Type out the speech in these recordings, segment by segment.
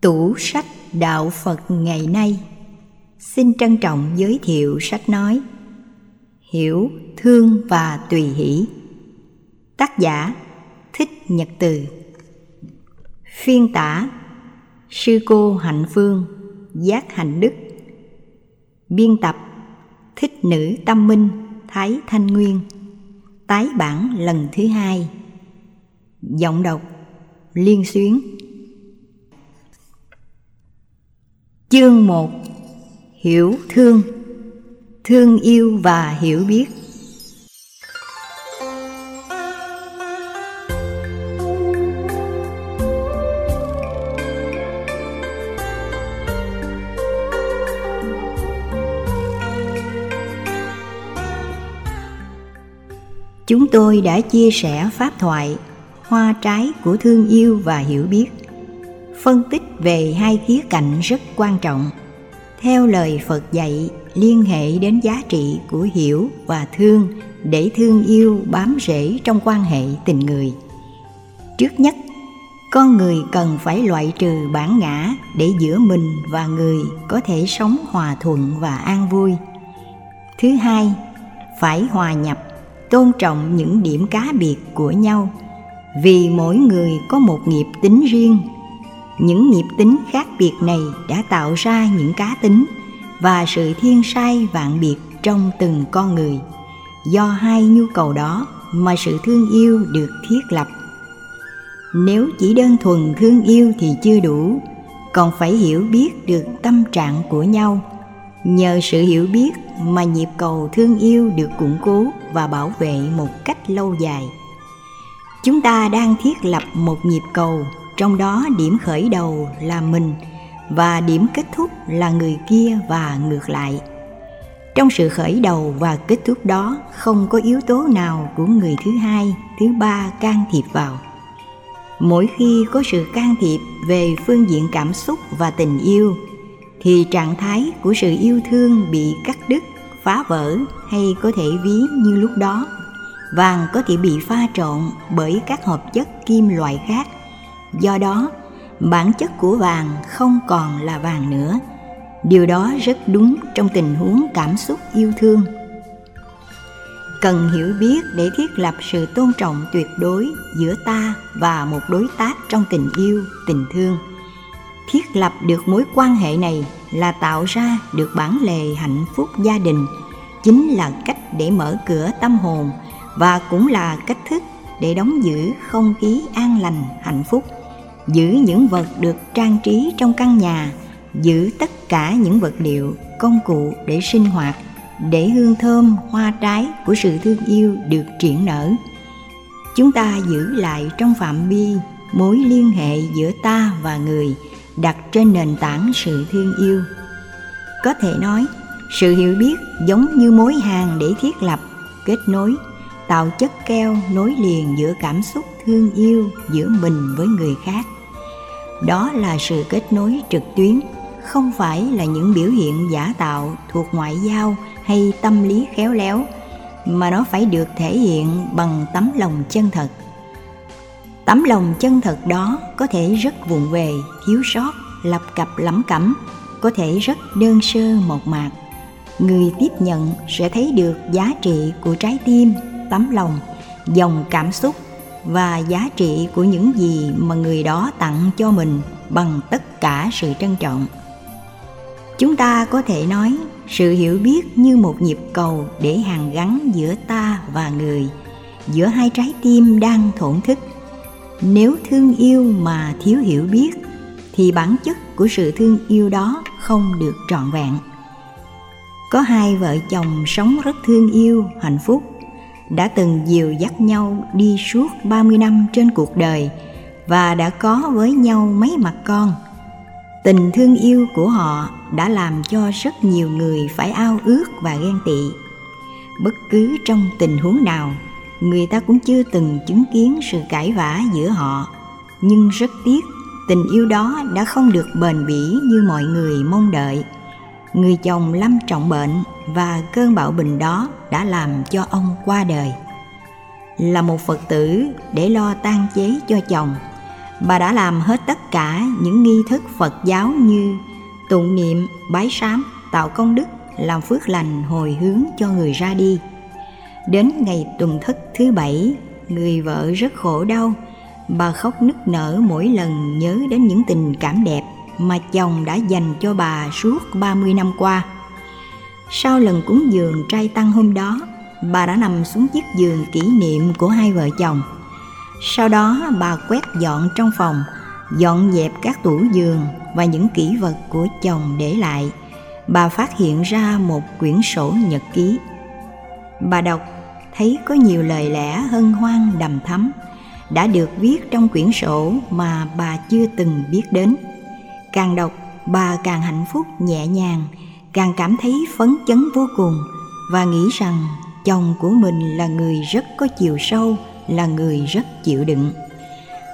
Tủ sách Đạo Phật ngày nay. Xin trân trọng giới thiệu sách nói Hiểu, thương và tùy hỷ. Tác giả Thích Nhật Từ. Phiên tả Sư cô Hạnh Phương Giác Hạnh Đức. Biên tập Thích Nữ Tâm Minh Thái Thanh Nguyên. Tái bản lần thứ hai. Giọng đọc Liên Xuyến. Chương 1 Hiểu thương. Thương yêu và hiểu biết. Chúng tôi đã chia sẻ pháp thoại Hoa trái của thương yêu và hiểu biết phân tích về hai khía cạnh rất quan trọng. Theo lời phật dạy, liên hệ đến giá trị của hiểu và thương để thương yêu bám rễ trong quan hệ tình người. Trước nhất, con người cần phải loại trừ bản ngã để giữa mình và người có thể sống hòa thuận và an vui. Thứ hai, phải hòa nhập, tôn trọng những điểm cá biệt của nhau. Vì mỗi người có một nghiệp tính riêng những nghiệp tính khác biệt này đã tạo ra những cá tính và sự thiên sai vạn biệt trong từng con người. Do hai nhu cầu đó mà sự thương yêu được thiết lập. Nếu chỉ đơn thuần thương yêu thì chưa đủ, còn phải hiểu biết được tâm trạng của nhau. Nhờ sự hiểu biết mà nhịp cầu thương yêu được củng cố và bảo vệ một cách lâu dài. Chúng ta đang thiết lập một nhịp cầu trong đó điểm khởi đầu là mình và điểm kết thúc là người kia và ngược lại. Trong sự khởi đầu và kết thúc đó, không có yếu tố nào của người thứ hai, thứ ba can thiệp vào. Mỗi khi có sự can thiệp về phương diện cảm xúc và tình yêu, thì trạng thái của sự yêu thương bị cắt đứt, phá vỡ hay có thể ví như lúc đó. Vàng có thể bị pha trộn bởi các hợp chất kim loại khác do đó, bản chất của vàng không còn là vàng nữa. Điều đó rất đúng trong tình huống cảm xúc yêu thương. Cần hiểu biết để thiết lập sự tôn trọng tuyệt đối giữa ta và một đối tác trong tình yêu, tình thương. Thiết lập được mối quan hệ này là tạo ra được bản lề hạnh phúc gia đình, chính là cách để mở cửa tâm hồn và cũng là cách thức để đóng giữ không khí an lành, hạnh phúc giữ những vật được trang trí trong căn nhà. Giữ tất cả những vật liệu, công cụ để sinh hoạt, để hương thơm, hoa trái của sự thương yêu được triển nở. Chúng ta giữ lại trong phạm vi mối liên hệ giữa ta và người, đặt trên nền tảng sự thương yêu. Có thể nói, sự hiểu biết giống như mối hàng để thiết lập, kết nối, tạo chất keo nối liền giữa cảm xúc thương yêu giữa mình với người khác đó là sự kết nối trực tuyến, không phải là những biểu hiện giả tạo thuộc ngoại giao hay tâm lý khéo léo, mà nó phải được thể hiện bằng tấm lòng chân thật. Tấm lòng chân thật đó có thể rất vụng về, thiếu sót, lập cập lẩm cẩm, có thể rất đơn sơ mộc mạc. Người tiếp nhận sẽ thấy được giá trị của trái tim, tấm lòng, dòng cảm xúc và giá trị của những gì mà người đó tặng cho mình bằng tất cả sự trân trọng. Chúng ta có thể nói, sự hiểu biết như một nhịp cầu để hàn gắn giữa ta và người, giữa hai trái tim đang thổn thức. Nếu thương yêu mà thiếu hiểu biết, thì bản chất của sự thương yêu đó không được trọn vẹn. Có hai vợ chồng sống rất thương yêu, hạnh phúc đã từng dìu dắt nhau đi suốt 30 năm trên cuộc đời và đã có với nhau mấy mặt con. Tình thương yêu của họ đã làm cho rất nhiều người phải ao ước và ghen tị. Bất cứ trong tình huống nào, người ta cũng chưa từng chứng kiến sự cãi vã giữa họ, nhưng rất tiếc tình yêu đó đã không được bền bỉ như mọi người mong đợi người chồng lâm trọng bệnh và cơn bạo bình đó đã làm cho ông qua đời là một phật tử để lo tang chế cho chồng, bà đã làm hết tất cả những nghi thức phật giáo như tụng niệm, bái sám, tạo công đức, làm phước lành hồi hướng cho người ra đi đến ngày tuần thất thứ bảy, người vợ rất khổ đau, bà khóc nức nở mỗi lần nhớ đến những tình cảm đẹp mà chồng đã dành cho bà suốt 30 năm qua. Sau lần cúng dường trai tăng hôm đó, bà đã nằm xuống chiếc giường kỷ niệm của hai vợ chồng. Sau đó bà quét dọn trong phòng, dọn dẹp các tủ giường và những kỷ vật của chồng để lại. Bà phát hiện ra một quyển sổ nhật ký. Bà đọc thấy có nhiều lời lẽ hân hoan đầm thắm đã được viết trong quyển sổ mà bà chưa từng biết đến. Càng đọc, bà càng hạnh phúc nhẹ nhàng, càng cảm thấy phấn chấn vô cùng và nghĩ rằng chồng của mình là người rất có chiều sâu, là người rất chịu đựng.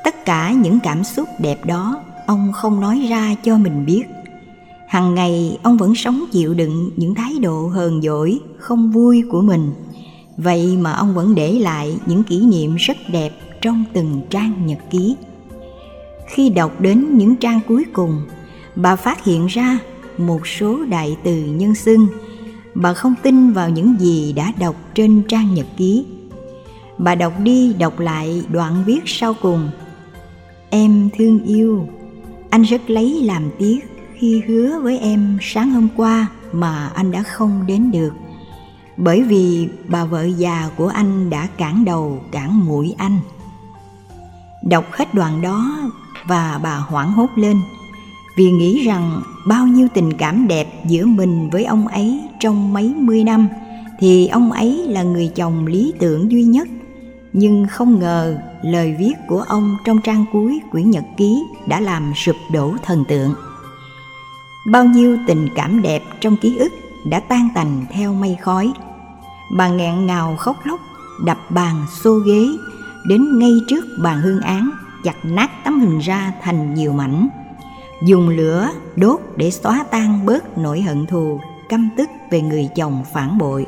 Tất cả những cảm xúc đẹp đó ông không nói ra cho mình biết. Hằng ngày ông vẫn sống chịu đựng những thái độ hờn dỗi, không vui của mình. Vậy mà ông vẫn để lại những kỷ niệm rất đẹp trong từng trang nhật ký. Khi đọc đến những trang cuối cùng, bà phát hiện ra một số đại từ nhân xưng. Bà không tin vào những gì đã đọc trên trang nhật ký. Bà đọc đi đọc lại đoạn viết sau cùng. Em thương yêu, anh rất lấy làm tiếc khi hứa với em sáng hôm qua mà anh đã không đến được. Bởi vì bà vợ già của anh đã cản đầu cản mũi anh. Đọc hết đoạn đó và bà hoảng hốt lên vì nghĩ rằng bao nhiêu tình cảm đẹp giữa mình với ông ấy trong mấy mươi năm, thì ông ấy là người chồng lý tưởng duy nhất. Nhưng không ngờ lời viết của ông trong trang cuối quyển nhật ký đã làm sụp đổ thần tượng. Bao nhiêu tình cảm đẹp trong ký ức đã tan tành theo mây khói. Bà nghẹn ngào khóc lóc, đập bàn xô ghế, đến ngay trước bàn hương án, chặt nát tấm hình ra thành nhiều mảnh dùng lửa đốt để xóa tan bớt nỗi hận thù, căm tức về người chồng phản bội.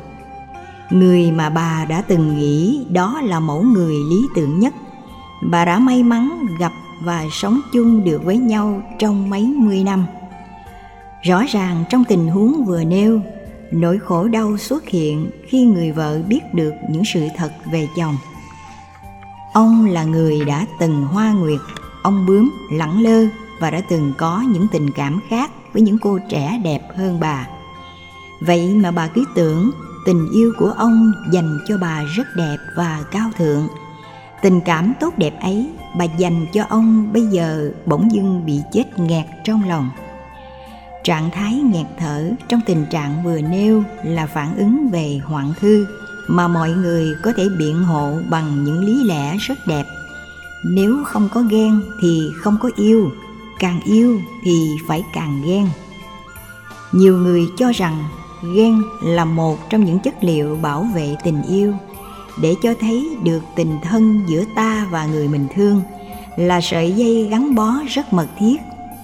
Người mà bà đã từng nghĩ đó là mẫu người lý tưởng nhất. Bà đã may mắn gặp và sống chung được với nhau trong mấy mươi năm. Rõ ràng trong tình huống vừa nêu, nỗi khổ đau xuất hiện khi người vợ biết được những sự thật về chồng. Ông là người đã từng hoa nguyệt, ông bướm lẳng lơ và đã từng có những tình cảm khác với những cô trẻ đẹp hơn bà. Vậy mà bà cứ tưởng tình yêu của ông dành cho bà rất đẹp và cao thượng. Tình cảm tốt đẹp ấy bà dành cho ông bây giờ bỗng dưng bị chết nghẹt trong lòng. Trạng thái nghẹt thở trong tình trạng vừa nêu là phản ứng về hoạn thư mà mọi người có thể biện hộ bằng những lý lẽ rất đẹp. Nếu không có ghen thì không có yêu càng yêu thì phải càng ghen. Nhiều người cho rằng ghen là một trong những chất liệu bảo vệ tình yêu. Để cho thấy được tình thân giữa ta và người mình thương là sợi dây gắn bó rất mật thiết,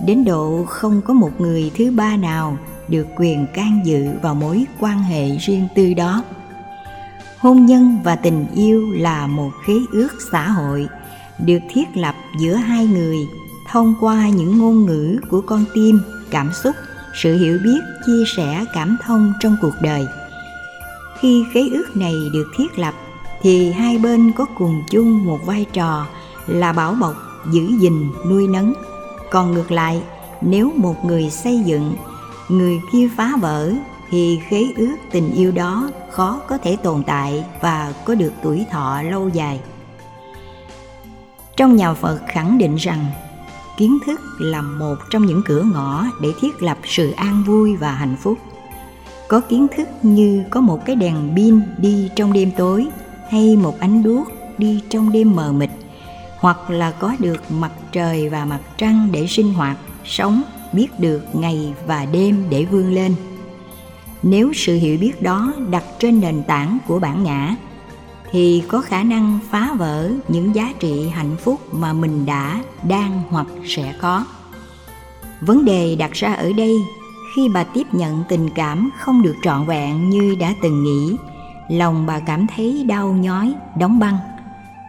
đến độ không có một người thứ ba nào được quyền can dự vào mối quan hệ riêng tư đó. Hôn nhân và tình yêu là một khế ước xã hội, được thiết lập giữa hai người thông qua những ngôn ngữ của con tim, cảm xúc, sự hiểu biết, chia sẻ cảm thông trong cuộc đời. Khi khế ước này được thiết lập, thì hai bên có cùng chung một vai trò là bảo bọc, giữ gìn, nuôi nấng. Còn ngược lại, nếu một người xây dựng, người kia phá vỡ, thì khế ước tình yêu đó khó có thể tồn tại và có được tuổi thọ lâu dài. Trong nhà phật khẳng định rằng kiến thức là một trong những cửa ngõ để thiết lập sự an vui và hạnh phúc. Có kiến thức như có một cái đèn pin đi trong đêm tối, hay một ánh đuốc đi trong đêm mờ mịt, hoặc là có được mặt trời và mặt trăng để sinh hoạt, sống, biết được ngày và đêm để vươn lên. Nếu sự hiểu biết đó đặt trên nền tảng của bản ngã thì có khả năng phá vỡ những giá trị hạnh phúc mà mình đã, đang hoặc sẽ có. Vấn đề đặt ra ở đây, khi bà tiếp nhận tình cảm không được trọn vẹn như đã từng nghĩ, lòng bà cảm thấy đau nhói, đóng băng.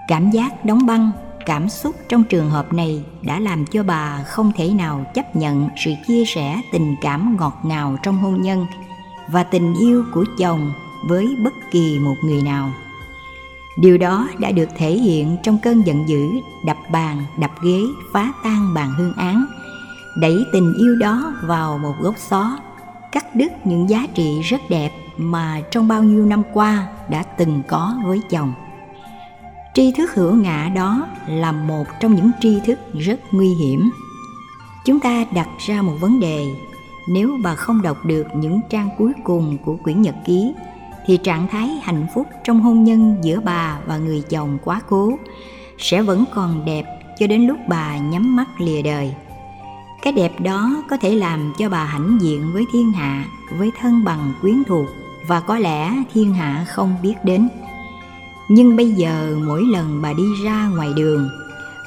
Cảm giác đóng băng, cảm xúc trong trường hợp này đã làm cho bà không thể nào chấp nhận sự chia sẻ tình cảm ngọt ngào trong hôn nhân và tình yêu của chồng với bất kỳ một người nào điều đó đã được thể hiện trong cơn giận dữ, đập bàn, đập ghế, phá tan bàn hương án. Đẩy tình yêu đó vào một góc xó, cắt đứt những giá trị rất đẹp mà trong bao nhiêu năm qua đã từng có với chồng. Tri thức hữu ngã đó là một trong những tri thức rất nguy hiểm. Chúng ta đặt ra một vấn đề, nếu bà không đọc được những trang cuối cùng của quyển nhật ký thì trạng thái hạnh phúc trong hôn nhân giữa bà và người chồng quá cố sẽ vẫn còn đẹp cho đến lúc bà nhắm mắt lìa đời. Cái đẹp đó có thể làm cho bà hãnh diện với thiên hạ, với thân bằng quyến thuộc và có lẽ thiên hạ không biết đến. Nhưng bây giờ mỗi lần bà đi ra ngoài đường,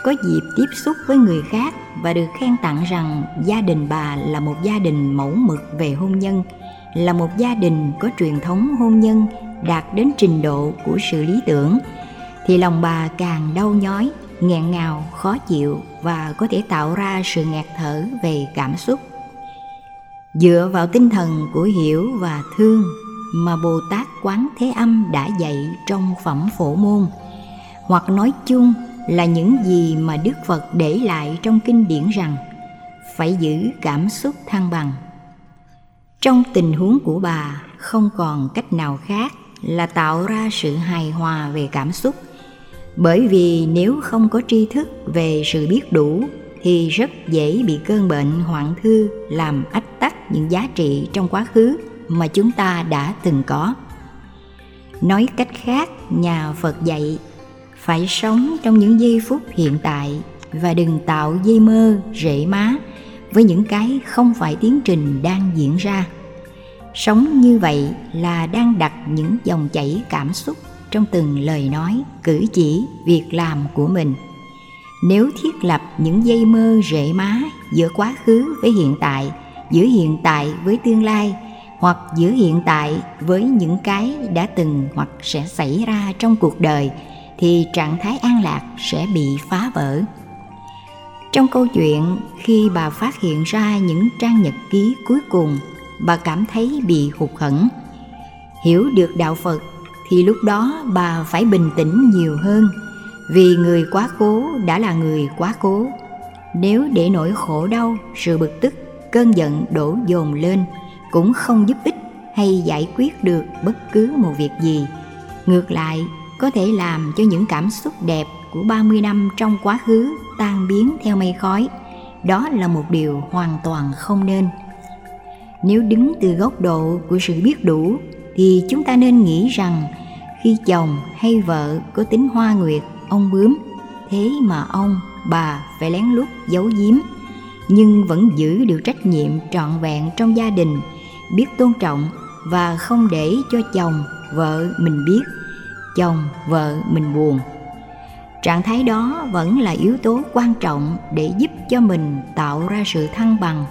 có dịp tiếp xúc với người khác và được khen tặng rằng gia đình bà là một gia đình mẫu mực về hôn nhân là một gia đình có truyền thống hôn nhân đạt đến trình độ của sự lý tưởng, thì lòng bà càng đau nhói, nghẹn ngào, khó chịu và có thể tạo ra sự ngạt thở về cảm xúc. Dựa vào tinh thần của hiểu và thương mà bồ tát quán thế âm đã dạy trong phẩm phổ môn, hoặc nói chung là những gì mà đức phật để lại trong kinh điển rằng, phải giữ cảm xúc thăng bằng trong tình huống của bà, không còn cách nào khác là tạo ra sự hài hòa về cảm xúc. Bởi vì nếu không có tri thức về sự biết đủ, thì rất dễ bị cơn bệnh hoạn thư làm ách tắc những giá trị trong quá khứ mà chúng ta đã từng có. Nói cách khác, nhà phật dạy phải sống trong những giây phút hiện tại và đừng tạo dây mơ rễ má với những cái không phải tiến trình đang diễn ra. Sống như vậy là đang đặt những dòng chảy cảm xúc trong từng lời nói, cử chỉ, việc làm của mình. Nếu thiết lập những dây mơ rễ má giữa quá khứ với hiện tại, giữa hiện tại với tương lai, hoặc giữa hiện tại với những cái đã từng hoặc sẽ xảy ra trong cuộc đời, thì trạng thái an lạc sẽ bị phá vỡ trong câu chuyện, khi bà phát hiện ra những trang nhật ký cuối cùng, bà cảm thấy bị hụt hẫng. Hiểu được đạo phật thì lúc đó bà phải bình tĩnh nhiều hơn, vì người quá cố đã là người quá cố. Nếu để nỗi khổ đau, sự bực tức, cơn giận đổ dồn lên, cũng không giúp ích hay giải quyết được bất cứ một việc gì. Ngược lại, có thể làm cho những cảm xúc đẹp của 30 năm trong quá khứ tan biến theo mây khói. Đó là một điều hoàn toàn không nên. Nếu đứng từ góc độ của sự biết đủ, thì chúng ta nên nghĩ rằng khi chồng hay vợ có tính hoa nguyệt ông bướm, thế mà ông, bà phải lén lút giấu giếm. Nhưng vẫn giữ được trách nhiệm trọn vẹn trong gia đình, biết tôn trọng và không để cho chồng, vợ mình biết, chồng, vợ mình buồn trạng thái đó vẫn là yếu tố quan trọng để giúp cho mình tạo ra sự thăng bằng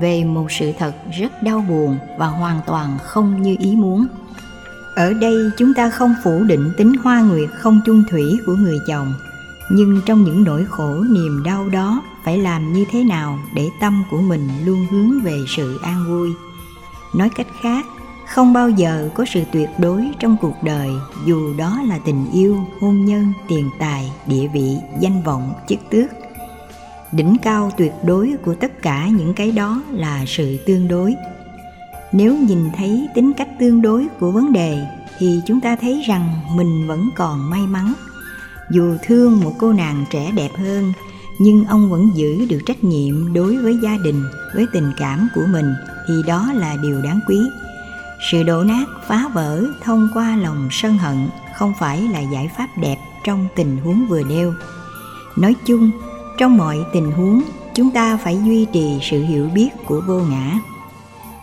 về một sự thật rất đau buồn và hoàn toàn không như ý muốn. Ở đây chúng ta không phủ định tính hoa nguyệt không chung thủy của người chồng, nhưng trong những nỗi khổ niềm đau đó phải làm như thế nào để tâm của mình luôn hướng về sự an vui? Nói cách khác không bao giờ có sự tuyệt đối trong cuộc đời, dù đó là tình yêu, hôn nhân, tiền tài, địa vị, danh vọng, chức tước. Đỉnh cao tuyệt đối của tất cả những cái đó là sự tương đối. Nếu nhìn thấy tính cách tương đối của vấn đề, thì chúng ta thấy rằng mình vẫn còn may mắn. Dù thương một cô nàng trẻ đẹp hơn, nhưng ông vẫn giữ được trách nhiệm đối với gia đình, với tình cảm của mình, thì đó là điều đáng quý sự đổ nát phá vỡ thông qua lòng sân hận không phải là giải pháp đẹp trong tình huống vừa nêu. Nói chung, trong mọi tình huống, chúng ta phải duy trì sự hiểu biết của vô ngã.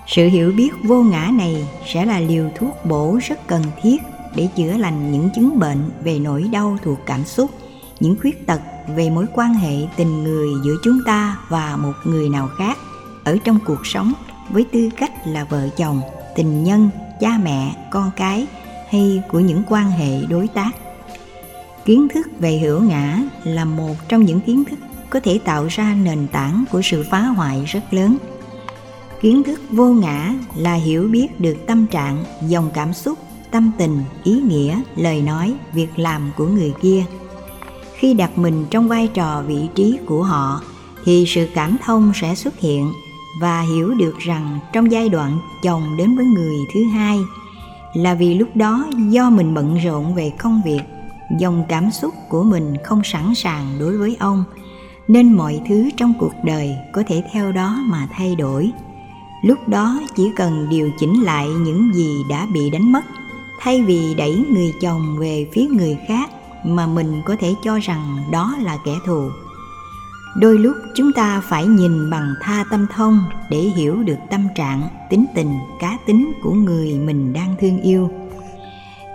Sự hiểu biết vô ngã này sẽ là liều thuốc bổ rất cần thiết để chữa lành những chứng bệnh về nỗi đau thuộc cảm xúc, những khuyết tật về mối quan hệ tình người giữa chúng ta và một người nào khác ở trong cuộc sống với tư cách là vợ chồng tình nhân, cha mẹ, con cái hay của những quan hệ đối tác. Kiến thức về hữu ngã là một trong những kiến thức có thể tạo ra nền tảng của sự phá hoại rất lớn. Kiến thức vô ngã là hiểu biết được tâm trạng, dòng cảm xúc, tâm tình, ý nghĩa, lời nói, việc làm của người kia. Khi đặt mình trong vai trò vị trí của họ, thì sự cảm thông sẽ xuất hiện và hiểu được rằng trong giai đoạn chồng đến với người thứ hai là vì lúc đó do mình bận rộn về công việc, dòng cảm xúc của mình không sẵn sàng đối với ông, nên mọi thứ trong cuộc đời có thể theo đó mà thay đổi. Lúc đó chỉ cần điều chỉnh lại những gì đã bị đánh mất, thay vì đẩy người chồng về phía người khác mà mình có thể cho rằng đó là kẻ thù đôi lúc chúng ta phải nhìn bằng tha tâm thông để hiểu được tâm trạng, tính tình, cá tính của người mình đang thương yêu.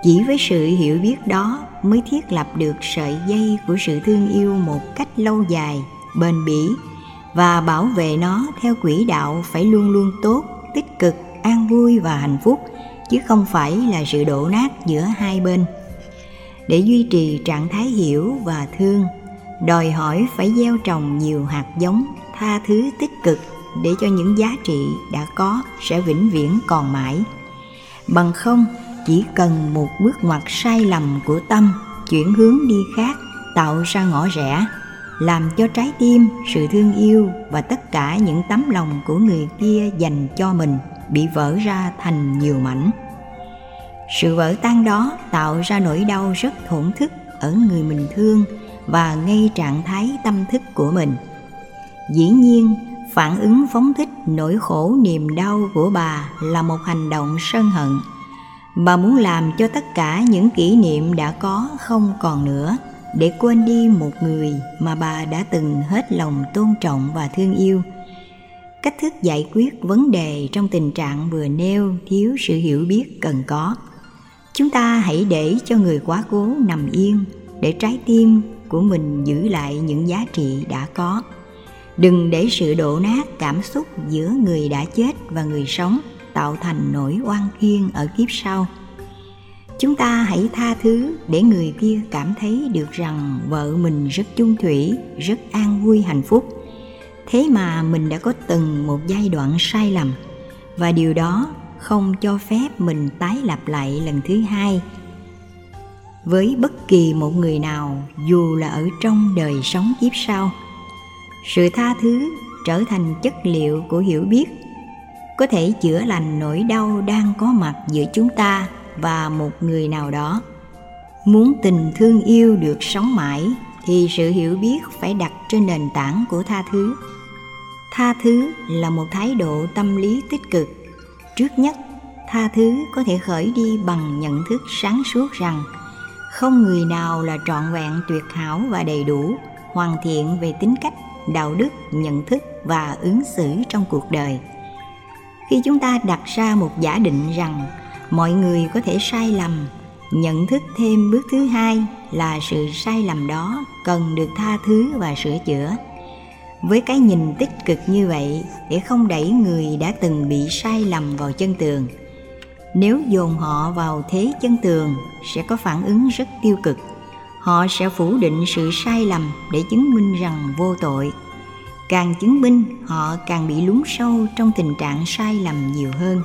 Chỉ với sự hiểu biết đó mới thiết lập được sợi dây của sự thương yêu một cách lâu dài, bền bỉ và bảo vệ nó theo quỹ đạo phải luôn luôn tốt, tích cực, an vui và hạnh phúc, chứ không phải là sự đổ nát giữa hai bên. Để duy trì trạng thái hiểu và thương đòi hỏi phải gieo trồng nhiều hạt giống, tha thứ tích cực để cho những giá trị đã có sẽ vĩnh viễn còn mãi. Bằng không, chỉ cần một bước ngoặt sai lầm của tâm chuyển hướng đi khác, tạo ra ngõ rẽ, làm cho trái tim, sự thương yêu và tất cả những tấm lòng của người kia dành cho mình bị vỡ ra thành nhiều mảnh. Sự vỡ tan đó tạo ra nỗi đau rất thổn thức ở người mình thương và ngay trạng thái tâm thức của mình. Dĩ nhiên, phản ứng phóng thích nỗi khổ niềm đau của bà là một hành động sân hận. Bà muốn làm cho tất cả những kỷ niệm đã có không còn nữa, để quên đi một người mà bà đã từng hết lòng tôn trọng và thương yêu. Cách thức giải quyết vấn đề trong tình trạng vừa nêu thiếu sự hiểu biết cần có. Chúng ta hãy để cho người quá cố nằm yên, để trái tim của mình giữ lại những giá trị đã có. Đừng để sự đổ nát cảm xúc giữa người đã chết và người sống tạo thành nỗi oan khiên ở kiếp sau. Chúng ta hãy tha thứ để người kia cảm thấy được rằng vợ mình rất chung thủy, rất an vui, hạnh phúc. Thế mà mình đã có từng một giai đoạn sai lầm, và điều đó không cho phép mình tái lặp lại lần thứ hai với bất kỳ một người nào dù là ở trong đời sống kiếp sau. Sự tha thứ trở thành chất liệu của hiểu biết, có thể chữa lành nỗi đau đang có mặt giữa chúng ta và một người nào đó. Muốn tình thương yêu được sống mãi thì sự hiểu biết phải đặt trên nền tảng của tha thứ. Tha thứ là một thái độ tâm lý tích cực. Trước nhất, tha thứ có thể khởi đi bằng nhận thức sáng suốt rằng không người nào là trọn vẹn, tuyệt hảo và đầy đủ, hoàn thiện về tính cách, đạo đức, nhận thức và ứng xử trong cuộc đời. Khi chúng ta đặt ra một giả định rằng mọi người có thể sai lầm, nhận thức thêm bước thứ hai là sự sai lầm đó cần được tha thứ và sửa chữa. Với cái nhìn tích cực như vậy, để không đẩy người đã từng bị sai lầm vào chân tường nếu dồn họ vào thế chân tường, sẽ có phản ứng rất tiêu cực. Họ sẽ phủ định sự sai lầm để chứng minh rằng vô tội. Càng chứng minh, họ càng bị lún sâu trong tình trạng sai lầm nhiều hơn.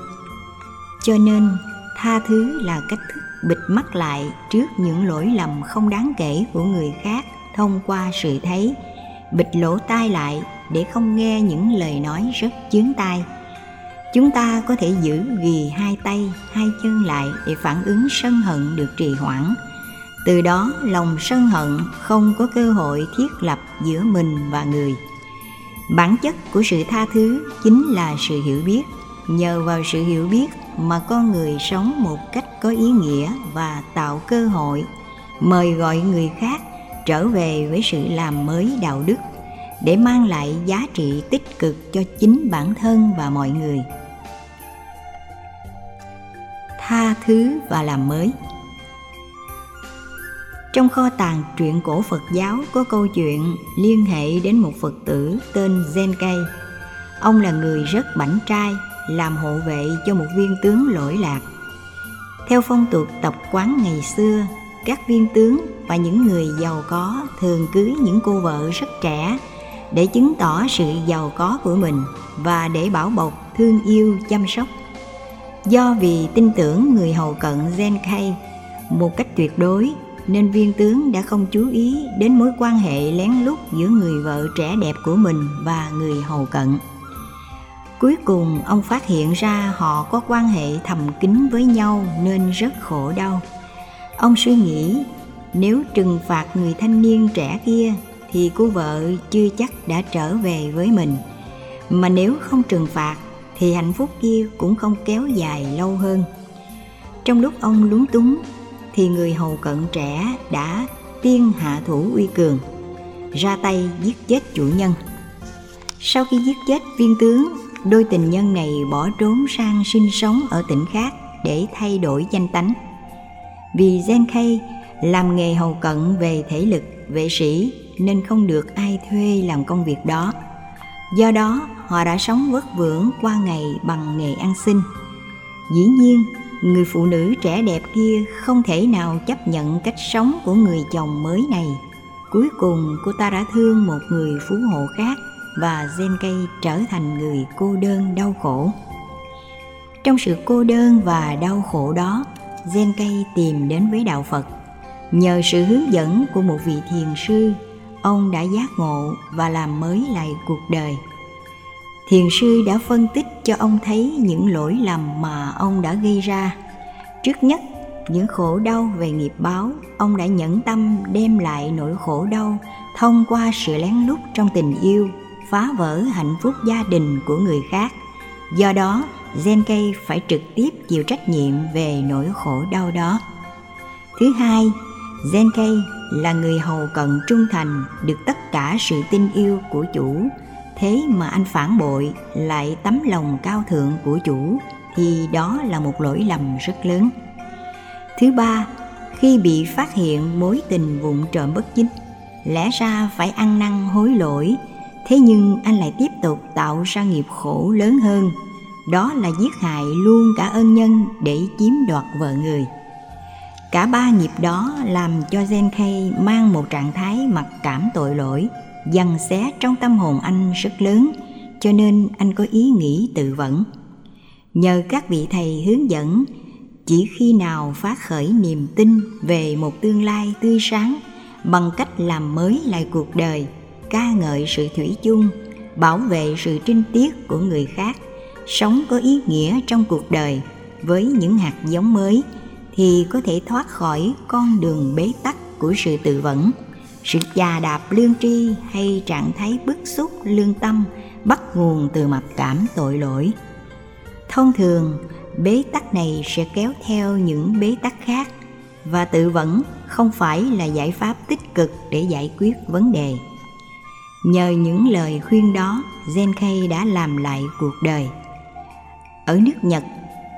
Cho nên, tha thứ là cách thức bịt mắt lại trước những lỗi lầm không đáng kể của người khác thông qua sự thấy. Bịt lỗ tai lại để không nghe những lời nói rất chướng tai chúng ta có thể giữ ghì hai tay, hai chân lại để phản ứng sân hận được trì hoãn. Từ đó, lòng sân hận không có cơ hội thiết lập giữa mình và người. Bản chất của sự tha thứ chính là sự hiểu biết. Nhờ vào sự hiểu biết mà con người sống một cách có ý nghĩa và tạo cơ hội, mời gọi người khác trở về với sự làm mới đạo đức để mang lại giá trị tích cực cho chính bản thân và mọi người tha thứ và làm mới trong kho tàng truyện cổ Phật giáo có câu chuyện liên hệ đến một Phật tử tên Zenkei. Ông là người rất bảnh trai, làm hộ vệ cho một viên tướng lỗi lạc. Theo phong tục tập quán ngày xưa, các viên tướng và những người giàu có thường cưới những cô vợ rất trẻ để chứng tỏ sự giàu có của mình và để bảo bọc thương yêu chăm sóc. Do vì tin tưởng người hầu cận Zenkei một cách tuyệt đối, nên viên tướng đã không chú ý đến mối quan hệ lén lút giữa người vợ trẻ đẹp của mình và người hầu cận. Cuối cùng, ông phát hiện ra họ có quan hệ thầm kín với nhau nên rất khổ đau. Ông suy nghĩ, nếu trừng phạt người thanh niên trẻ kia thì cô vợ chưa chắc đã trở về với mình. Mà nếu không trừng phạt, thì hạnh phúc kia cũng không kéo dài lâu hơn. Trong lúc ông lúng túng, thì người hầu cận trẻ đã tiên hạ thủ uy cường, ra tay giết chết chủ nhân. Sau khi giết chết viên tướng, đôi tình nhân này bỏ trốn sang sinh sống ở tỉnh khác để thay đổi danh tánh. Vì Zenkei làm nghề hầu cận về thể lực, vệ sĩ nên không được ai thuê làm công việc đó. Do đó, họ đã sống vất vưởng qua ngày bằng nghề ăn xin. Dĩ nhiên, người phụ nữ trẻ đẹp kia không thể nào chấp nhận cách sống của người chồng mới này. Cuối cùng, cô ta đã thương một người phú hộ khác và Zenkei trở thành người cô đơn đau khổ. Trong sự cô đơn và đau khổ đó Zenkei tìm đến với đạo Phật. Nhờ sự hướng dẫn của một vị thiền sư ông đã giác ngộ và làm mới lại cuộc đời. Thiền sư đã phân tích cho ông thấy những lỗi lầm mà ông đã gây ra. Trước nhất, những khổ đau về nghiệp báo, ông đã nhẫn tâm đem lại nỗi khổ đau thông qua sự lén lút trong tình yêu, phá vỡ hạnh phúc gia đình của người khác. Do đó Zenkei phải trực tiếp chịu trách nhiệm về nỗi khổ đau đó. Thứ hai Zenkei là người hầu cận trung thành, được tất cả sự tin yêu của chủ. Thế mà anh phản bội lại tấm lòng cao thượng của chủ, thì đó là một lỗi lầm rất lớn. Thứ ba, khi bị phát hiện mối tình vụng trộm bất chính, lẽ ra phải ăn năn hối lỗi. Thế nhưng anh lại tiếp tục tạo ra nghiệp khổ lớn hơn. Đó là giết hại luôn cả ân nhân để chiếm đoạt vợ người cả ba nghiệp đó làm cho Zenkei mang một trạng thái mặc cảm tội lỗi, dằn xé trong tâm hồn anh rất lớn, cho nên anh có ý nghĩ tự vẫn. Nhờ các vị thầy hướng dẫn, chỉ khi nào phát khởi niềm tin về một tương lai tươi sáng bằng cách làm mới lại cuộc đời, ca ngợi sự thủy chung, bảo vệ sự trinh tiết của người khác, sống có ý nghĩa trong cuộc đời với những hạt giống mới thì có thể thoát khỏi con đường bế tắc của sự tự vẫn. Sự già đạp lương tri hay trạng thái bức xúc lương tâm bắt nguồn từ mặc cảm tội lỗi. Thông thường, bế tắc này sẽ kéo theo những bế tắc khác và tự vẫn không phải là giải pháp tích cực để giải quyết vấn đề. Nhờ những lời khuyên đó Zenkei đã làm lại cuộc đời. Ở nước Nhật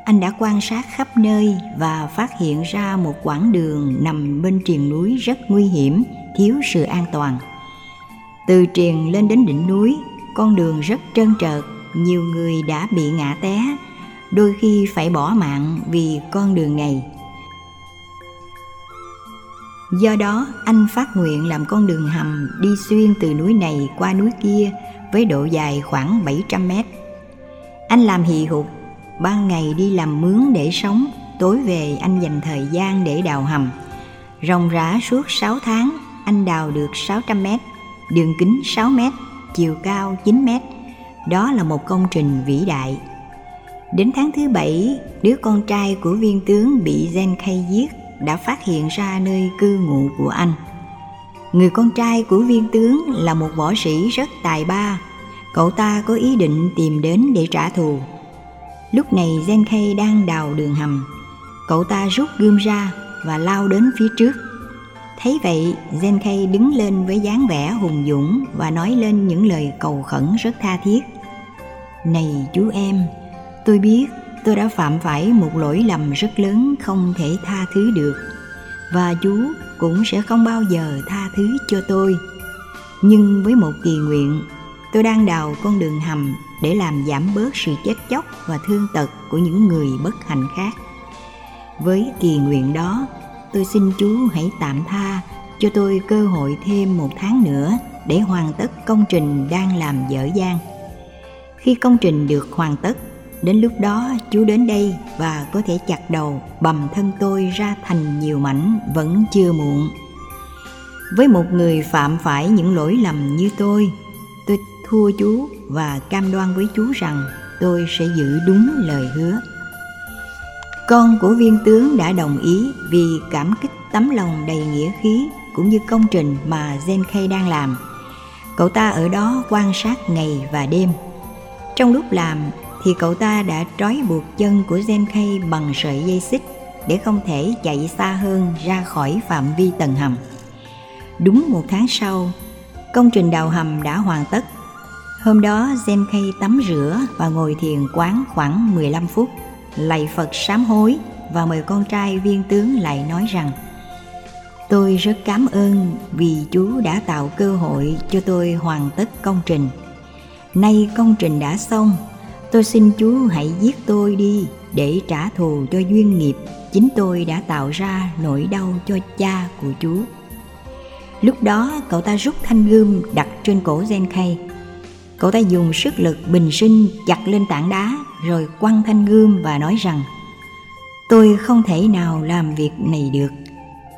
anh đã quan sát khắp nơi và phát hiện ra một quãng đường nằm bên triền núi rất nguy hiểm, thiếu sự an toàn. Từ triền lên đến đỉnh núi, con đường rất trơn trợt nhiều người đã bị ngã té, đôi khi phải bỏ mạng vì con đường này. Do đó, anh phát nguyện làm con đường hầm đi xuyên từ núi này qua núi kia với độ dài khoảng 700 mét. Anh làm hì hục ban ngày đi làm mướn để sống, tối về anh dành thời gian để đào hầm. Ròng rã suốt 6 tháng, anh đào được 600 mét, đường kính 6 mét, chiều cao 9 mét. Đó là một công trình vĩ đại. Đến tháng thứ bảy, đứa con trai của viên tướng bị Zenkei giết đã phát hiện ra nơi cư ngụ của anh. Người con trai của viên tướng là một võ sĩ rất tài ba. Cậu ta có ý định tìm đến để trả thù. Lúc này Zenkei đang đào đường hầm. Cậu ta rút gươm ra và lao đến phía trước. Thấy vậy, Zenkei đứng lên với dáng vẻ hùng dũng và nói lên những lời cầu khẩn rất tha thiết. Này chú em, tôi biết tôi đã phạm phải một lỗi lầm rất lớn không thể tha thứ được và chú cũng sẽ không bao giờ tha thứ cho tôi. Nhưng với một kỳ nguyện, tôi đang đào con đường hầm để làm giảm bớt sự chết chóc và thương tật của những người bất hạnh khác với kỳ nguyện đó tôi xin Chúa hãy tạm tha cho tôi cơ hội thêm một tháng nữa để hoàn tất công trình đang làm dở dang. Khi công trình được hoàn tất, đến lúc đó Chúa đến đây và có thể chặt đầu bầm thân tôi ra thành nhiều mảnh vẫn chưa muộn. Với một người phạm phải những lỗi lầm như tôi, thưa thua chú và cam đoan với chú rằng tôi sẽ giữ đúng lời hứa. Con của viên tướng đã đồng ý vì cảm kích tấm lòng đầy nghĩa khí cũng như công trình mà Zenkei đang làm. Cậu ta ở đó quan sát ngày và đêm. Trong lúc làm thì cậu ta đã trói buộc chân của Zenkei bằng sợi dây xích để không thể chạy xa hơn ra khỏi phạm vi tầng hầm. Đúng một tháng sau, công trình đào hầm đã hoàn tất. Hôm đó zen Zenkei tắm rửa và ngồi thiền quán khoảng 15 phút, lạy Phật sám hối và mời con trai viên tướng lại nói rằng Tôi rất cảm ơn vì chú đã tạo cơ hội cho tôi hoàn tất công trình. Nay công trình đã xong, tôi xin chú hãy giết tôi đi để trả thù cho duyên nghiệp chính tôi đã tạo ra nỗi đau cho cha của chú. Lúc đó cậu ta rút thanh gươm đặt trên cổ zen Zenkei. Cậu ta dùng sức lực bình sinh chặt lên tảng đá, rồi quăng thanh gươm và nói rằng, Tôi không thể nào làm việc này được,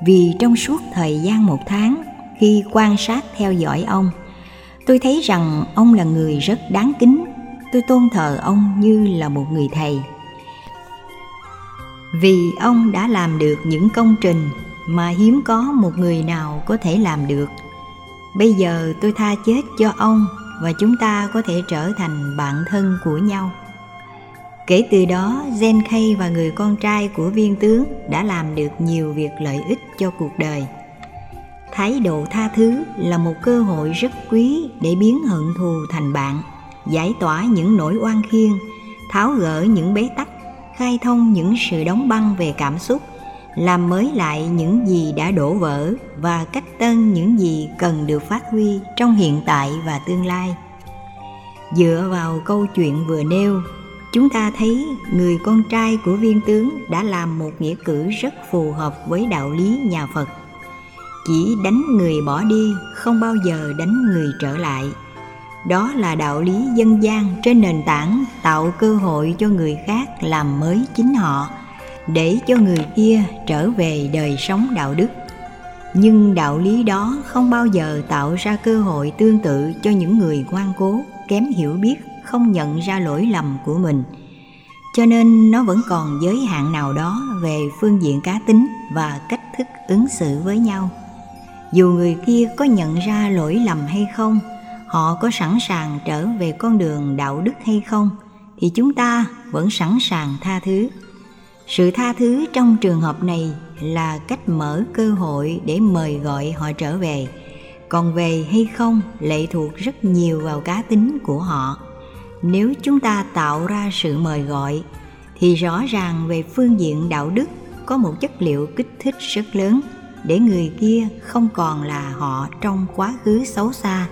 vì trong suốt thời gian một tháng khi quan sát theo dõi ông, tôi thấy rằng ông là người rất đáng kính. Tôi tôn thờ ông như là một người thầy. Vì ông đã làm được những công trình mà hiếm có một người nào có thể làm được. Bây giờ tôi tha chết cho ông và chúng ta có thể trở thành bạn thân của nhau Kể từ đó, Zenkei và người con trai của viên tướng đã làm được nhiều việc lợi ích cho cuộc đời. Thái độ tha thứ là một cơ hội rất quý để biến hận thù thành bạn, giải tỏa những nỗi oan khiên, tháo gỡ những bế tắc, khai thông những sự đóng băng về cảm xúc, làm mới lại những gì đã đổ vỡ và cách tân những gì cần được phát huy trong hiện tại và tương lai. Dựa vào câu chuyện vừa nêu, chúng ta thấy người con trai của viên tướng đã làm một nghĩa cử rất phù hợp với đạo lý nhà phật. Chỉ đánh người bỏ đi không bao giờ đánh người trở lại. Đó là đạo lý dân gian trên nền tảng tạo cơ hội cho người khác làm mới chính họ để cho người kia trở về đời sống đạo đức. Nhưng đạo lý đó không bao giờ tạo ra cơ hội tương tự cho những người ngoan cố, kém hiểu biết, không nhận ra lỗi lầm của mình. Cho nên nó vẫn còn giới hạn nào đó về phương diện cá tính và cách thức ứng xử với nhau. Dù người kia có nhận ra lỗi lầm hay không, họ có sẵn sàng trở về con đường đạo đức hay không, thì chúng ta vẫn sẵn sàng tha thứ sự tha thứ trong trường hợp này là cách mở cơ hội để mời gọi họ trở về. Còn về hay không lệ thuộc rất nhiều vào cá tính của họ. Nếu chúng ta tạo ra sự mời gọi, thì rõ ràng về phương diện đạo đức có một chất liệu kích thích rất lớn để người kia không còn là họ trong quá khứ xấu xa.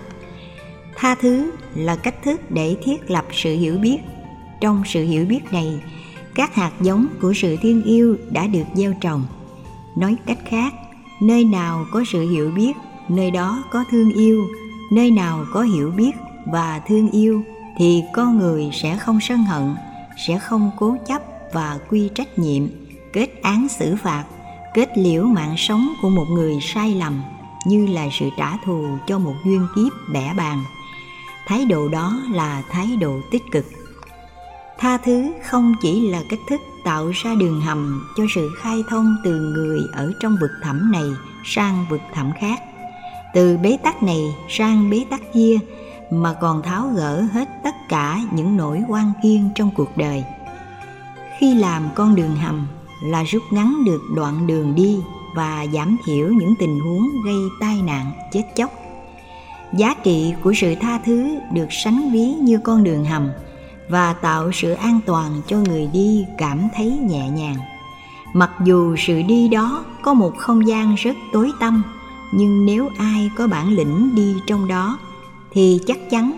Tha thứ là cách thức để thiết lập sự hiểu biết. Trong sự hiểu biết này các hạt giống của sự thương yêu đã được gieo trồng. Nói cách khác, nơi nào có sự hiểu biết, nơi đó có thương yêu, nơi nào có hiểu biết và thương yêu thì con người sẽ không sân hận, sẽ không cố chấp và quy trách nhiệm, kết án xử phạt, kết liễu mạng sống của một người sai lầm như là sự trả thù cho một duyên kiếp bẻ bàn thái độ đó là thái độ tích cực tha thứ không chỉ là cách thức tạo ra đường hầm cho sự khai thông từ người ở trong vực thẳm này sang vực thẳm khác. Từ bế tắc này sang bế tắc kia mà còn tháo gỡ hết tất cả những nỗi quan kiên trong cuộc đời. Khi làm con đường hầm là rút ngắn được đoạn đường đi và giảm thiểu những tình huống gây tai nạn, chết chóc. Giá trị của sự tha thứ được sánh ví như con đường hầm và tạo sự an toàn cho người đi cảm thấy nhẹ nhàng. Mặc dù sự đi đó có một không gian rất tối tăm, nhưng nếu ai có bản lĩnh đi trong đó, thì chắc chắn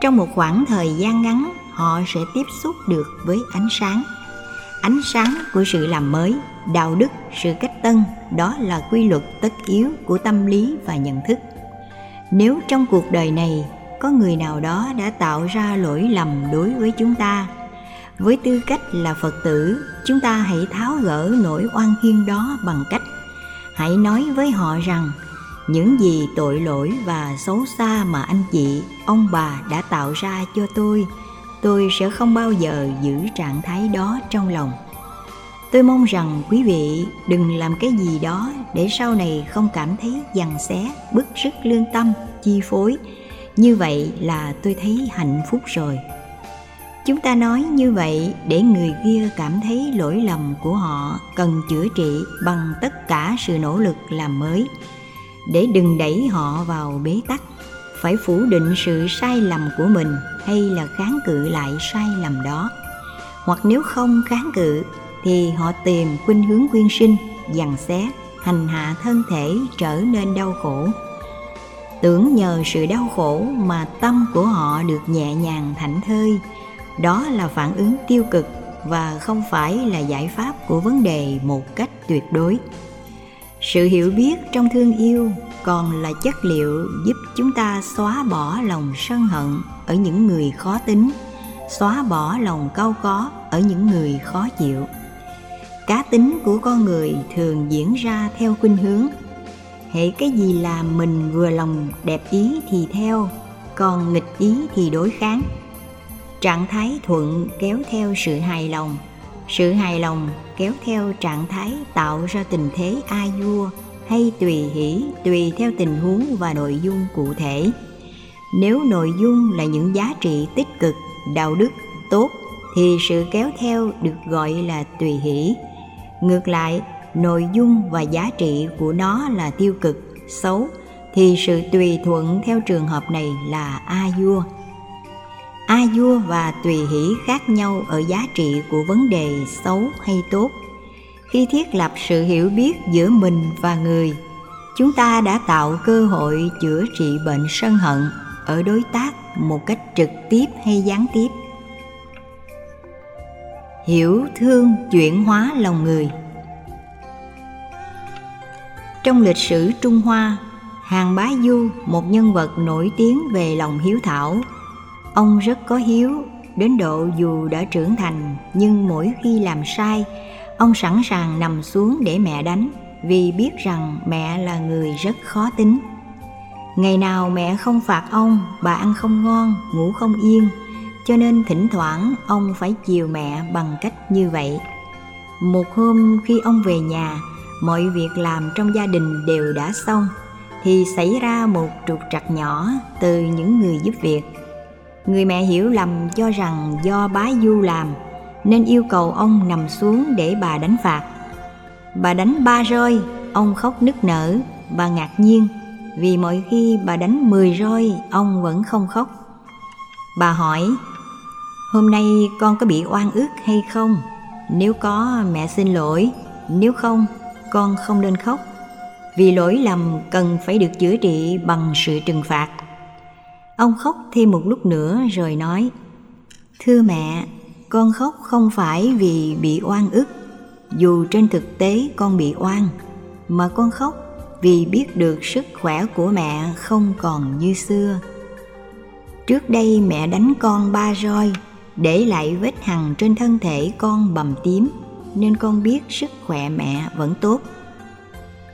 trong một khoảng thời gian ngắn, họ sẽ tiếp xúc được với ánh sáng. Ánh sáng của sự làm mới, đạo đức, sự cách tân, đó là quy luật tất yếu của tâm lý và nhận thức. Nếu trong cuộc đời này có người nào đó đã tạo ra lỗi lầm đối với chúng ta. Với tư cách là phật tử, chúng ta hãy tháo gỡ nỗi oan khiên đó bằng cách hãy nói với họ rằng, những gì tội lỗi và xấu xa mà anh chị, ông bà đã tạo ra cho tôi tôi sẽ không bao giờ giữ trạng thái đó trong lòng. Tôi mong rằng quý vị đừng làm cái gì đó để sau này không cảm thấy giằng xé, bức sức lương tâm, chi phối như vậy là tôi thấy hạnh phúc rồi. Chúng ta nói như vậy để người kia cảm thấy lỗi lầm của họ cần chữa trị bằng tất cả sự nỗ lực làm mới. Để đừng đẩy họ vào bế tắc, phải phủ định sự sai lầm của mình hay là kháng cự lại sai lầm đó. Hoặc nếu không kháng cự thì họ tìm khuynh hướng quyên sinh, dằn xé, hành hạ thân thể trở nên đau khổ tưởng nhờ sự đau khổ mà tâm của họ được nhẹ nhàng thảnh thơi. Đó là phản ứng tiêu cực và không phải là giải pháp của vấn đề một cách tuyệt đối. Sự hiểu biết trong thương yêu còn là chất liệu giúp chúng ta xóa bỏ lòng sân hận ở những người khó tính, xóa bỏ lòng cau có ở những người khó chịu. Cá tính của con người thường diễn ra theo khuynh hướng hễ cái gì làm mình vừa lòng đẹp ý thì theo, còn nghịch ý thì đối kháng. Trạng thái thuận kéo theo sự hài lòng. Sự hài lòng kéo theo trạng thái tạo ra tình thế a vua hay tùy hỷ, tùy theo tình huống và nội dung cụ thể. Nếu nội dung là những giá trị tích cực, đạo đức, tốt, thì sự kéo theo được gọi là tùy hỷ. Ngược lại nội dung và giá trị của nó là tiêu cực, xấu, thì sự tùy thuận theo trường hợp này là a vua. A vua và tùy hỷ khác nhau ở giá trị của vấn đề xấu hay tốt. Khi thiết lập sự hiểu biết giữa mình và người, chúng ta đã tạo cơ hội chữa trị bệnh sân hận ở đối tác một cách trực tiếp hay gián tiếp. Hiểu thương chuyển hóa lòng người trong lịch sử trung hoa, hàng bá du, một nhân vật nổi tiếng về lòng hiếu thảo. Ông rất có hiếu, đến độ dù đã trưởng thành, nhưng mỗi khi làm sai, ông sẵn sàng nằm xuống để mẹ đánh, vì biết rằng mẹ là người rất khó tính. Ngày nào mẹ không phạt ông, bà ăn không ngon, ngủ không yên, cho nên thỉnh thoảng ông phải chiều mẹ bằng cách như vậy. Một hôm khi ông về nhà mọi việc làm trong gia đình đều đã xong, thì xảy ra một trục trặc nhỏ từ những người giúp việc. Người mẹ hiểu lầm cho rằng do bá du làm, nên yêu cầu ông nằm xuống để bà đánh phạt. Bà đánh ba roi, ông khóc nức nở bà ngạc nhiên, vì mỗi khi bà đánh mười roi, ông vẫn không khóc. Bà hỏi, hôm nay con có bị oan ức hay không? Nếu có, mẹ xin lỗi. Nếu không con không nên khóc. Vì lỗi lầm cần phải được chữa trị bằng sự trừng phạt. Ông khóc thêm một lúc nữa rồi nói, thưa mẹ, con khóc không phải vì bị oan ức. Dù trên thực tế con bị oan, mà con khóc vì biết được sức khỏe của mẹ không còn như xưa. Trước đây mẹ đánh con ba roi, để lại vết hằn trên thân thể con bầm tím nên con biết sức khỏe mẹ vẫn tốt.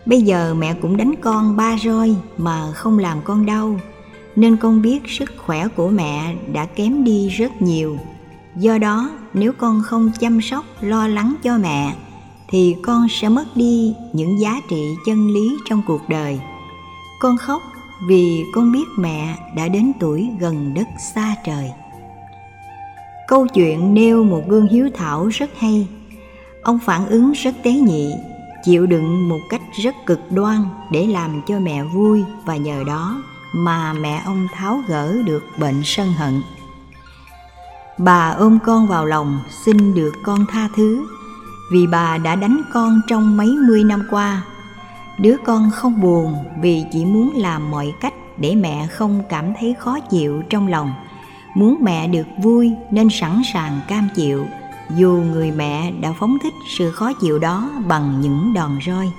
Bây giờ mẹ cũng đánh con ba roi mà không làm con đau, nên con biết sức khỏe của mẹ đã kém đi rất nhiều. Do đó, nếu con không chăm sóc, lo lắng cho mẹ, thì con sẽ mất đi những giá trị chân lý trong cuộc đời. Con khóc vì con biết mẹ đã đến tuổi gần đất xa trời. Câu chuyện nêu một gương hiếu thảo rất hay ông phản ứng rất tế nhị, chịu đựng một cách rất cực đoan để làm cho mẹ vui và nhờ đó mà mẹ ông tháo gỡ được bệnh sân hận. Bà ôm con vào lòng, xin được con tha thứ, vì bà đã đánh con trong mấy mươi năm qua. Đứa con không buồn vì chỉ muốn làm mọi cách để mẹ không cảm thấy khó chịu trong lòng. Muốn mẹ được vui nên sẵn sàng cam chịu dù người mẹ đã phóng thích sự khó chịu đó bằng những đòn roi,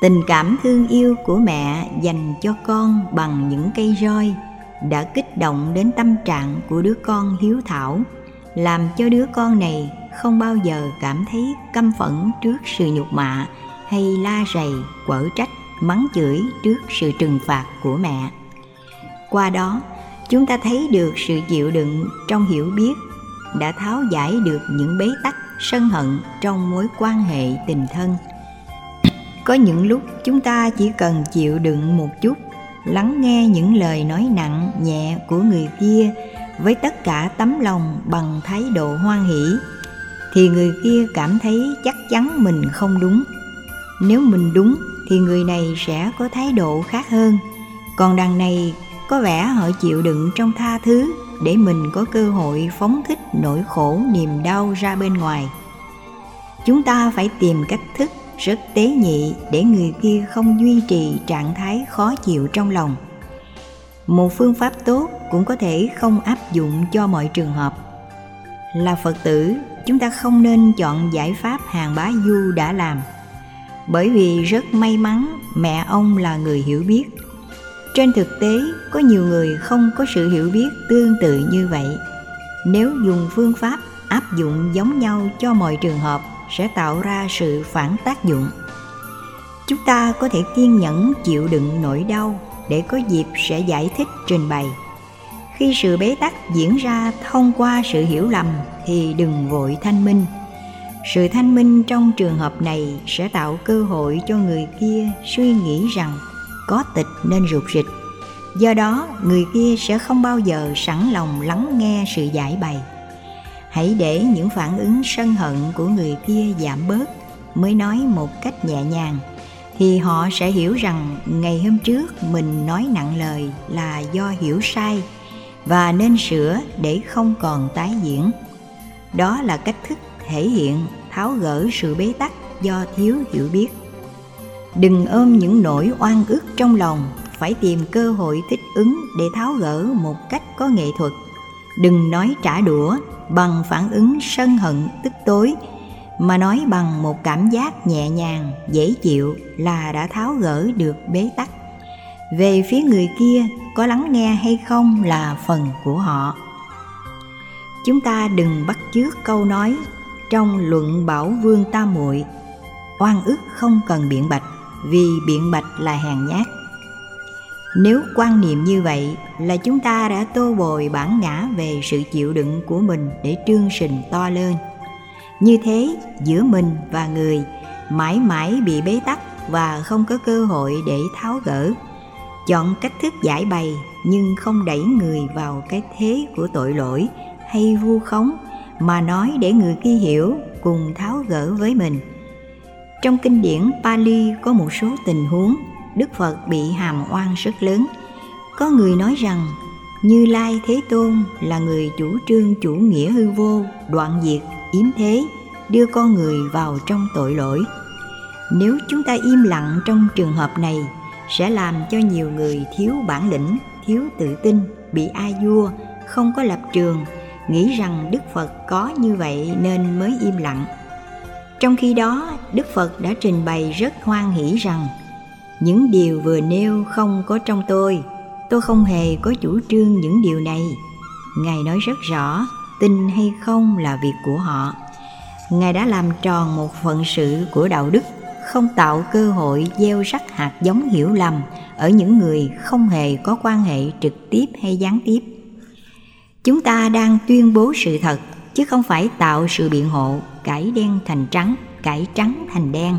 tình cảm thương yêu của mẹ dành cho con bằng những cây roi đã kích động đến tâm trạng của đứa con hiếu thảo, làm cho đứa con này không bao giờ cảm thấy căm phẫn trước sự nhục mạ hay la rầy, quở trách, mắng chửi trước sự trừng phạt của mẹ. Qua đó, chúng ta thấy được sự chịu đựng trong hiểu biết đã tháo giải được những bế tắc, sân hận trong mối quan hệ tình thân. Có những lúc chúng ta chỉ cần chịu đựng một chút, lắng nghe những lời nói nặng, nhẹ của người kia với tất cả tấm lòng bằng thái độ hoan hỷ, thì người kia cảm thấy chắc chắn mình không đúng. Nếu mình đúng, thì người này sẽ có thái độ khác hơn. Còn đằng này, có vẻ họ chịu đựng trong tha thứ để mình có cơ hội phóng thích nỗi khổ niềm đau ra bên ngoài. Chúng ta phải tìm cách thức rất tế nhị để người kia không duy trì trạng thái khó chịu trong lòng. Một phương pháp tốt cũng có thể không áp dụng cho mọi trường hợp. Là phật tử, chúng ta không nên chọn giải pháp hàng bá du đã làm. Bởi vì rất may mắn mẹ ông là người hiểu biết trên thực tế, có nhiều người không có sự hiểu biết tương tự như vậy. Nếu dùng phương pháp áp dụng giống nhau cho mọi trường hợp, sẽ tạo ra sự phản tác dụng. Chúng ta có thể kiên nhẫn chịu đựng nỗi đau để có dịp sẽ giải thích trình bày. Khi sự bế tắc diễn ra thông qua sự hiểu lầm thì đừng vội thanh minh. Sự thanh minh trong trường hợp này sẽ tạo cơ hội cho người kia suy nghĩ rằng có tịch nên rụt rịch. Do đó, người kia sẽ không bao giờ sẵn lòng lắng nghe sự giải bày. Hãy để những phản ứng sân hận của người kia giảm bớt, mới nói một cách nhẹ nhàng, thì họ sẽ hiểu rằng ngày hôm trước mình nói nặng lời là do hiểu sai và nên sửa để không còn tái diễn. Đó là cách thức thể hiện tháo gỡ sự bế tắc do thiếu hiểu biết đừng ôm những nỗi oan ức trong lòng, phải tìm cơ hội thích ứng để tháo gỡ một cách có nghệ thuật. Đừng nói trả đũa bằng phản ứng sân hận, tức tối, mà nói bằng một cảm giác nhẹ nhàng, dễ chịu là đã tháo gỡ được bế tắc. Về phía người kia, có lắng nghe hay không là phần của họ. Chúng ta đừng bắt chước câu nói trong luận bảo vương tam muội, oan ức không cần biện bạch vì biện bạch là hèn nhát. Nếu quan niệm như vậy là chúng ta đã tô bồi bản ngã về sự chịu đựng của mình để trương sình to lên. Như thế, giữa mình và người mãi mãi bị bế tắc và không có cơ hội để tháo gỡ. Chọn cách thức giải bày nhưng không đẩy người vào cái thế của tội lỗi hay vu khống, mà nói để người kia hiểu cùng tháo gỡ với mình trong kinh điển Pali có một số tình huống Đức Phật bị hàm oan rất lớn. Có người nói rằng Như Lai Thế Tôn là người chủ trương chủ nghĩa hư vô, đoạn diệt, yếm thế, đưa con người vào trong tội lỗi. Nếu chúng ta im lặng trong trường hợp này sẽ làm cho nhiều người thiếu bản lĩnh, thiếu tự tin, bị a vua, không có lập trường, nghĩ rằng Đức Phật có như vậy nên mới im lặng. Trong khi đó, Đức Phật đã trình bày rất hoan hỷ rằng, những điều vừa nêu không có trong tôi. Tôi không hề có chủ trương những điều này. Ngài nói rất rõ, tin hay không là việc của họ. Ngài đã làm tròn một phận sự của đạo đức, không tạo cơ hội gieo rắc hạt giống hiểu lầm ở những người không hề có quan hệ trực tiếp hay gián tiếp. Chúng ta đang tuyên bố sự thật, chứ không phải tạo sự biện hộ, cải đen thành trắng cải trắng thành đen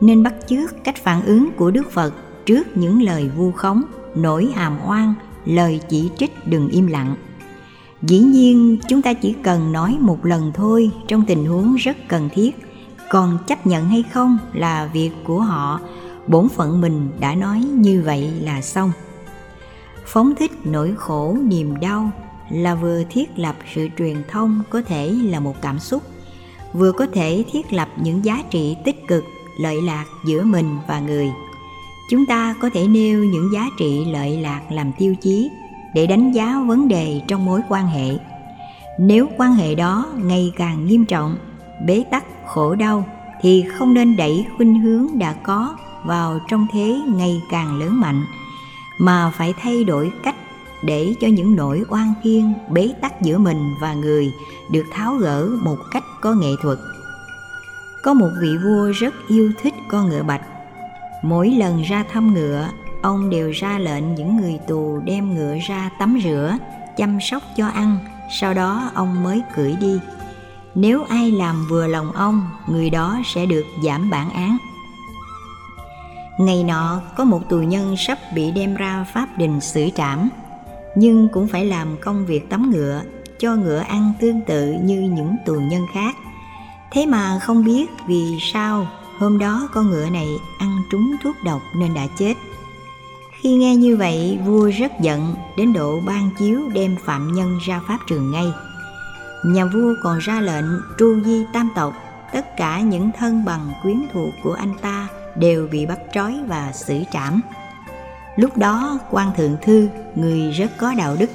nên bắt chước cách phản ứng của Đức Phật trước những lời vu khống, nỗi hàm oan, lời chỉ trích đừng im lặng. Dĩ nhiên chúng ta chỉ cần nói một lần thôi trong tình huống rất cần thiết, còn chấp nhận hay không là việc của họ, bổn phận mình đã nói như vậy là xong. Phóng thích nỗi khổ niềm đau là vừa thiết lập sự truyền thông có thể là một cảm xúc, vừa có thể thiết lập những giá trị tích cực, lợi lạc giữa mình và người. Chúng ta có thể nêu những giá trị lợi lạc làm tiêu chí để đánh giá vấn đề trong mối quan hệ. Nếu quan hệ đó ngày càng nghiêm trọng, bế tắc, khổ đau thì không nên đẩy khuynh hướng đã có vào trong thế ngày càng lớn mạnh, mà phải thay đổi cách để cho những nỗi oan khiên bế tắc giữa mình và người được tháo gỡ một cách có nghệ thuật. Có một vị vua rất yêu thích con ngựa bạch. Mỗi lần ra thăm ngựa, ông đều ra lệnh những người tù đem ngựa ra tắm rửa, chăm sóc cho ăn, sau đó ông mới cưỡi đi. Nếu ai làm vừa lòng ông, người đó sẽ được giảm bản án. Ngày nọ, có một tù nhân sắp bị đem ra pháp đình xử trảm nhưng cũng phải làm công việc tắm ngựa, cho ngựa ăn tương tự như những tù nhân khác. Thế mà không biết vì sao hôm đó con ngựa này ăn trúng thuốc độc nên đã chết. Khi nghe như vậy, vua rất giận, đến độ ban chiếu đem phạm nhân ra pháp trường ngay. Nhà vua còn ra lệnh tru di tam tộc, tất cả những thân bằng quyến thuộc của anh ta đều bị bắt trói và xử trảm lúc đó, quan thượng thư, người rất có đạo đức,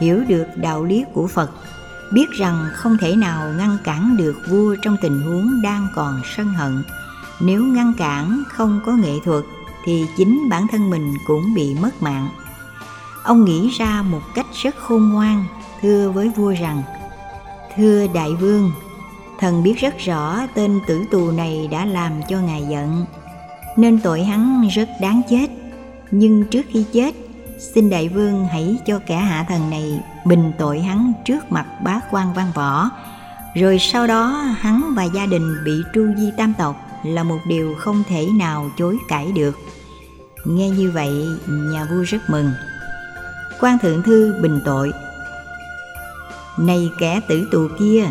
hiểu được đạo lý của phật, biết rằng không thể nào ngăn cản được vua trong tình huống đang còn sân hận. Nếu ngăn cản không có nghệ thuật, thì chính bản thân mình cũng bị mất mạng. Ông nghĩ ra một cách rất khôn ngoan, thưa với vua rằng, thưa đại vương, thần biết rất rõ tên tử tù này đã làm cho ngài giận, nên tội hắn rất đáng chết nhưng trước khi chết, xin đại vương hãy cho kẻ hạ thần này bình tội hắn trước mặt bá quan văn võ. Rồi sau đó hắn và gia đình bị tru di tam tộc là một điều không thể nào chối cãi được. Nghe như vậy, nhà vua rất mừng. Quan thượng thư bình tội, này kẻ tử tù kia,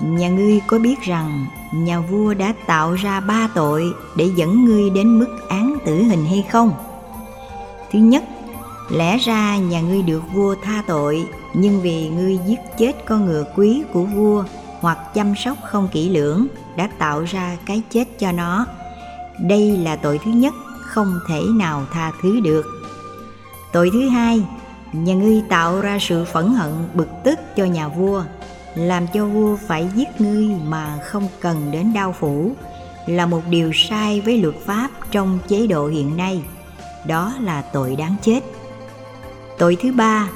nhà ngươi có biết rằng nhà vua đã tạo ra ba tội để dẫn ngươi đến mức án tử hình hay không? Thứ nhất, lẽ ra nhà ngươi được vua tha tội, nhưng vì ngươi giết chết con ngựa quý của vua hoặc chăm sóc không kỹ lưỡng đã tạo ra cái chết cho nó. Đây là tội thứ nhất, không thể nào tha thứ được. Tội thứ hai, nhà ngươi tạo ra sự phẫn hận, bực tức cho nhà vua, làm cho vua phải giết ngươi mà không cần đến đau phủ, là một điều sai với luật pháp trong chế độ hiện nay đó là tội đáng chết. Tội thứ ba,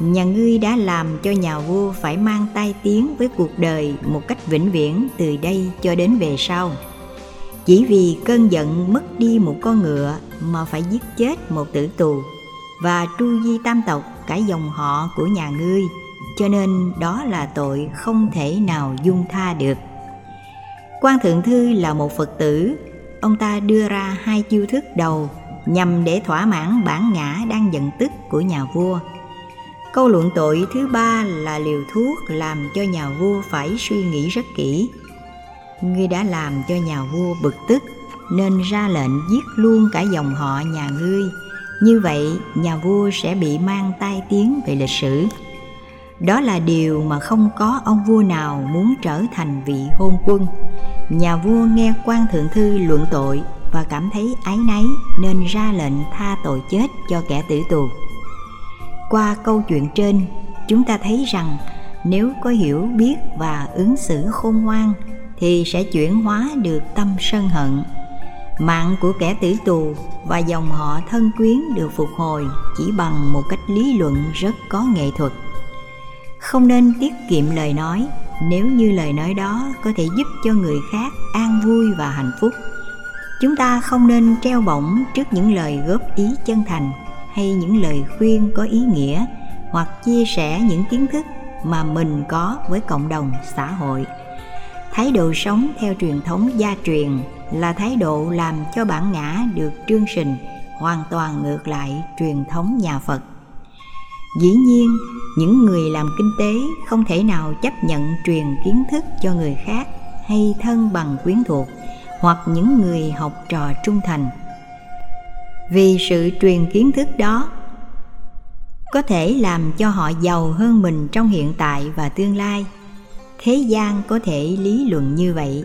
nhà ngươi đã làm cho nhà vua phải mang tai tiếng với cuộc đời một cách vĩnh viễn từ đây cho đến về sau. Chỉ vì cơn giận mất đi một con ngựa mà phải giết chết một tử tù và tru di tam tộc cả dòng họ của nhà ngươi, cho nên đó là tội không thể nào dung tha được. Quan thượng thư là một phật tử, ông ta đưa ra hai chiêu thức đầu nhằm để thỏa mãn bản ngã đang giận tức của nhà vua. Câu luận tội thứ ba là liều thuốc làm cho nhà vua phải suy nghĩ rất kỹ. Ngươi đã làm cho nhà vua bực tức, nên ra lệnh giết luôn cả dòng họ nhà ngươi. Như vậy, nhà vua sẽ bị mang tai tiếng về lịch sử. Đó là điều mà không có ông vua nào muốn trở thành vị hôn quân. Nhà vua nghe quan thượng thư luận tội và cảm thấy áy náy nên ra lệnh tha tội chết cho kẻ tử tù. Qua câu chuyện trên, chúng ta thấy rằng nếu có hiểu biết và ứng xử khôn ngoan thì sẽ chuyển hóa được tâm sân hận. Mạng của kẻ tử tù và dòng họ thân quyến được phục hồi chỉ bằng một cách lý luận rất có nghệ thuật. Không nên tiết kiệm lời nói, nếu như lời nói đó có thể giúp cho người khác an vui và hạnh phúc chúng ta không nên treo bổng trước những lời góp ý chân thành hay những lời khuyên có ý nghĩa hoặc chia sẻ những kiến thức mà mình có với cộng đồng xã hội. Thái độ sống theo truyền thống gia truyền là thái độ làm cho bản ngã được trương sình, hoàn toàn ngược lại truyền thống nhà phật. Dĩ nhiên, những người làm kinh tế không thể nào chấp nhận truyền kiến thức cho người khác hay thân bằng quyến thuộc hoặc những người học trò trung thành. Vì sự truyền kiến thức đó, có thể làm cho họ giàu hơn mình trong hiện tại và tương lai. Thế gian có thể lý luận như vậy.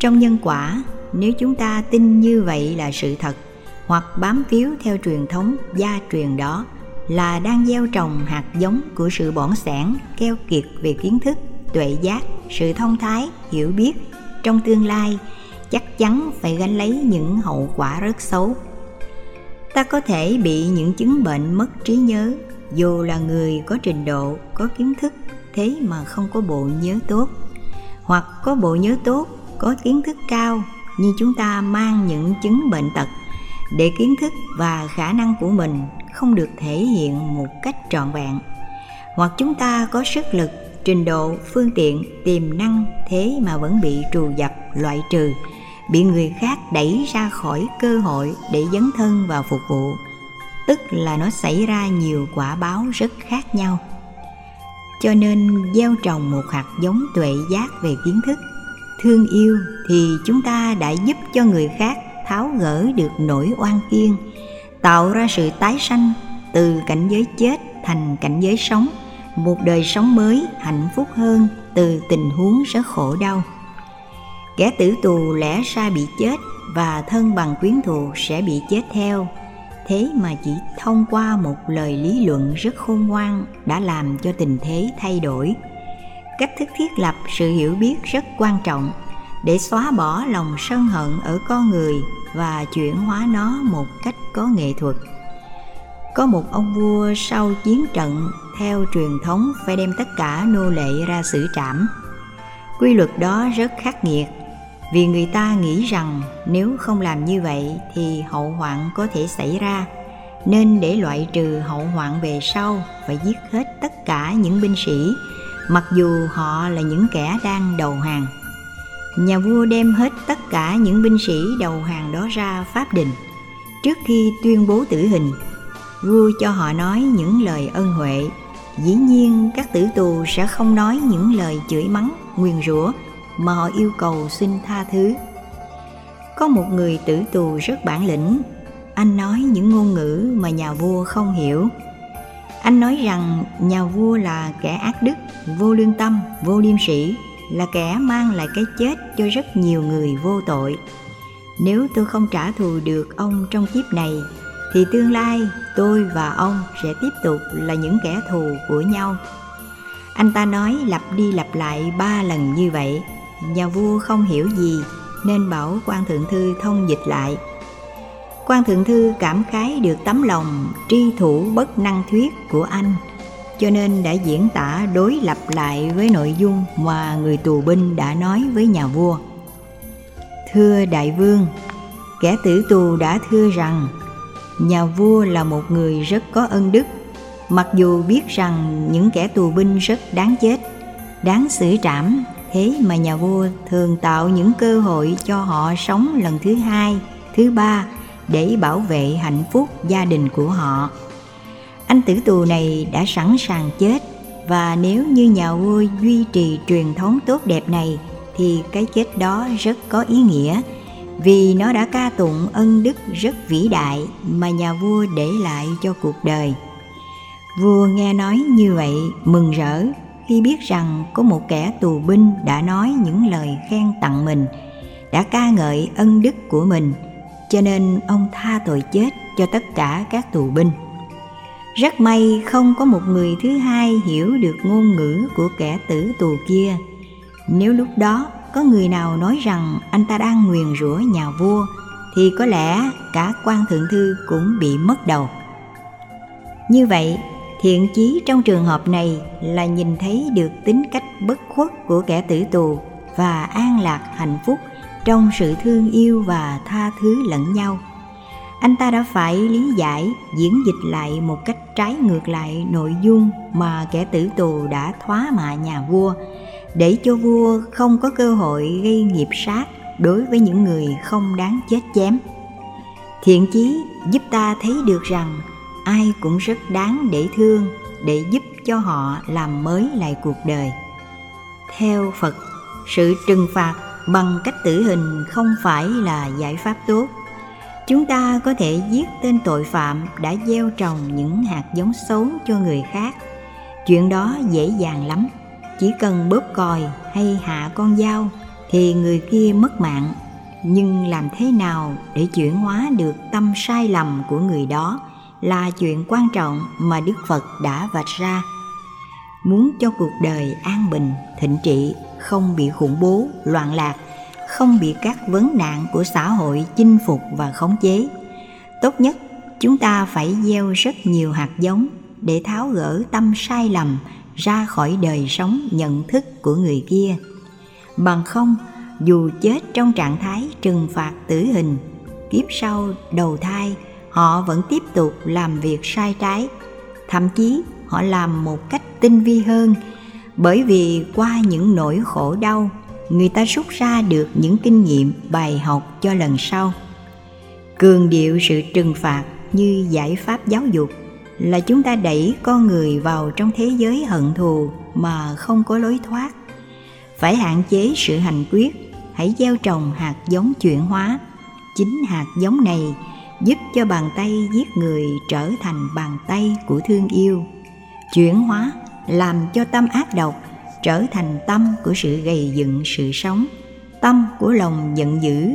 Trong nhân quả, nếu chúng ta tin như vậy là sự thật, hoặc bám phiếu theo truyền thống, gia truyền đó, là đang gieo trồng hạt giống của sự bỏn sẻn, keo kiệt về kiến thức, tuệ giác, sự thông thái, hiểu biết trong tương lai chắc chắn phải gánh lấy những hậu quả rất xấu. Ta có thể bị những chứng bệnh mất trí nhớ, dù là người có trình độ, có kiến thức, thế mà không có bộ nhớ tốt. Hoặc có bộ nhớ tốt, có kiến thức cao nhưng chúng ta mang những chứng bệnh tật, để kiến thức và khả năng của mình không được thể hiện một cách trọn vẹn. Hoặc chúng ta có sức lực, trình độ, phương tiện, tiềm năng, thế mà vẫn bị trù dập, loại trừ bị người khác đẩy ra khỏi cơ hội để dấn thân vào phục vụ. Tức là nó xảy ra nhiều quả báo rất khác nhau. Cho nên gieo trồng một hạt giống tuệ giác về kiến thức. Thương yêu thì chúng ta đã giúp cho người khác tháo gỡ được nỗi oan kiên, tạo ra sự tái sanh từ cảnh giới chết thành cảnh giới sống, một đời sống mới hạnh phúc hơn từ tình huống rất khổ đau kẻ tử tù lẽ ra bị chết và thân bằng quyến thuộc sẽ bị chết theo. Thế mà chỉ thông qua một lời lý luận rất khôn ngoan đã làm cho tình thế thay đổi. Cách thức thiết lập sự hiểu biết rất quan trọng để xóa bỏ lòng sân hận ở con người và chuyển hóa nó một cách có nghệ thuật. Có một ông vua sau chiến trận theo truyền thống phải đem tất cả nô lệ ra xử trảm. Quy luật đó rất khắc nghiệt vì người ta nghĩ rằng nếu không làm như vậy thì hậu hoạn có thể xảy ra. Nên để loại trừ hậu hoạn về sau phải giết hết tất cả những binh sĩ, mặc dù họ là những kẻ đang đầu hàng. Nhà vua đem hết tất cả những binh sĩ đầu hàng đó ra pháp đình. Trước khi tuyên bố tử hình, vua cho họ nói những lời ân huệ. Dĩ nhiên các tử tù sẽ không nói những lời chửi mắng, nguyền rủa mà họ yêu cầu xin tha thứ. Có một người tử tù rất bản lĩnh. Anh nói những ngôn ngữ mà nhà vua không hiểu. Anh nói rằng nhà vua là kẻ ác đức, vô lương tâm, vô liêm sĩ là kẻ mang lại cái chết cho rất nhiều người vô tội. Nếu tôi không trả thù được ông trong kiếp này, thì tương lai tôi và ông sẽ tiếp tục là những kẻ thù của nhau. Anh ta nói lặp đi lặp lại ba lần như vậy nhà vua không hiểu gì, nên bảo quan thượng thư thông dịch lại. Quan thượng thư cảm khái được tấm lòng, tri thủ bất năng thuyết của anh, cho nên đã diễn tả đối lập lại với nội dung mà người tù binh đã nói với nhà vua. Thưa đại vương, kẻ tử tù đã thưa rằng, nhà vua là một người rất có ân đức. Mặc dù biết rằng những kẻ tù binh rất đáng chết, đáng xử trảm thế mà nhà vua thường tạo những cơ hội cho họ sống lần thứ hai, thứ ba để bảo vệ hạnh phúc gia đình của họ. Anh tử tù này đã sẵn sàng chết và nếu như nhà vua duy trì truyền thống tốt đẹp này thì cái chết đó rất có ý nghĩa, vì nó đã ca tụng ân đức rất vĩ đại mà nhà vua để lại cho cuộc đời. Vua nghe nói như vậy, mừng rỡ khi biết rằng có một kẻ tù binh đã nói những lời khen tặng mình, đã ca ngợi ân đức của mình, cho nên ông tha tội chết cho tất cả các tù binh. Rất may không có một người thứ hai hiểu được ngôn ngữ của kẻ tử tù kia. Nếu lúc đó có người nào nói rằng anh ta đang nguyền rủa nhà vua, thì có lẽ cả quan thượng thư cũng bị mất đầu. Như vậy thiện chí trong trường hợp này là nhìn thấy được tính cách bất khuất của kẻ tử tù và an lạc hạnh phúc trong sự thương yêu và tha thứ lẫn nhau. Anh ta đã phải lý giải, diễn dịch lại một cách trái ngược lại nội dung mà kẻ tử tù đã thoá mạ nhà vua để cho vua không có cơ hội gây nghiệp sát đối với những người không đáng chết chém. Thiện chí giúp ta thấy được rằng ai cũng rất đáng để thương, để giúp cho họ làm mới lại cuộc đời. Theo phật, sự trừng phạt bằng cách tử hình không phải là giải pháp tốt. Chúng ta có thể giết tên tội phạm đã gieo trồng những hạt giống xấu cho người khác. Chuyện đó dễ dàng lắm. Chỉ cần bóp còi hay hạ con dao thì người kia mất mạng. Nhưng làm thế nào để chuyển hóa được tâm sai lầm của người đó? Là chuyện quan trọng mà đức phật đã vạch ra. Muốn cho cuộc đời an bình, thịnh trị, không bị khủng bố, loạn lạc, không bị các vấn nạn của xã hội chinh phục và khống chế, tốt nhất chúng ta phải gieo rất nhiều hạt giống để tháo gỡ tâm sai lầm, ra khỏi đời sống nhận thức của người kia. Bằng không, dù chết trong trạng thái trừng phạt tử hình, kiếp sau đầu thai họ vẫn tiếp tục làm việc sai trái. Thậm chí, họ làm một cách tinh vi hơn. Bởi vì qua những nỗi khổ đau, người ta rút ra được những kinh nghiệm bài học cho lần sau. Cường điệu sự trừng phạt như giải pháp giáo dục là chúng ta đẩy con người vào trong thế giới hận thù mà không có lối thoát. Phải hạn chế sự hành quyết, hãy gieo trồng hạt giống chuyển hóa. Chính hạt giống này giúp cho bàn tay giết người trở thành bàn tay của thương yêu. Chuyển hóa làm cho tâm ác độc trở thành tâm của sự gầy dựng sự sống, tâm của lòng giận dữ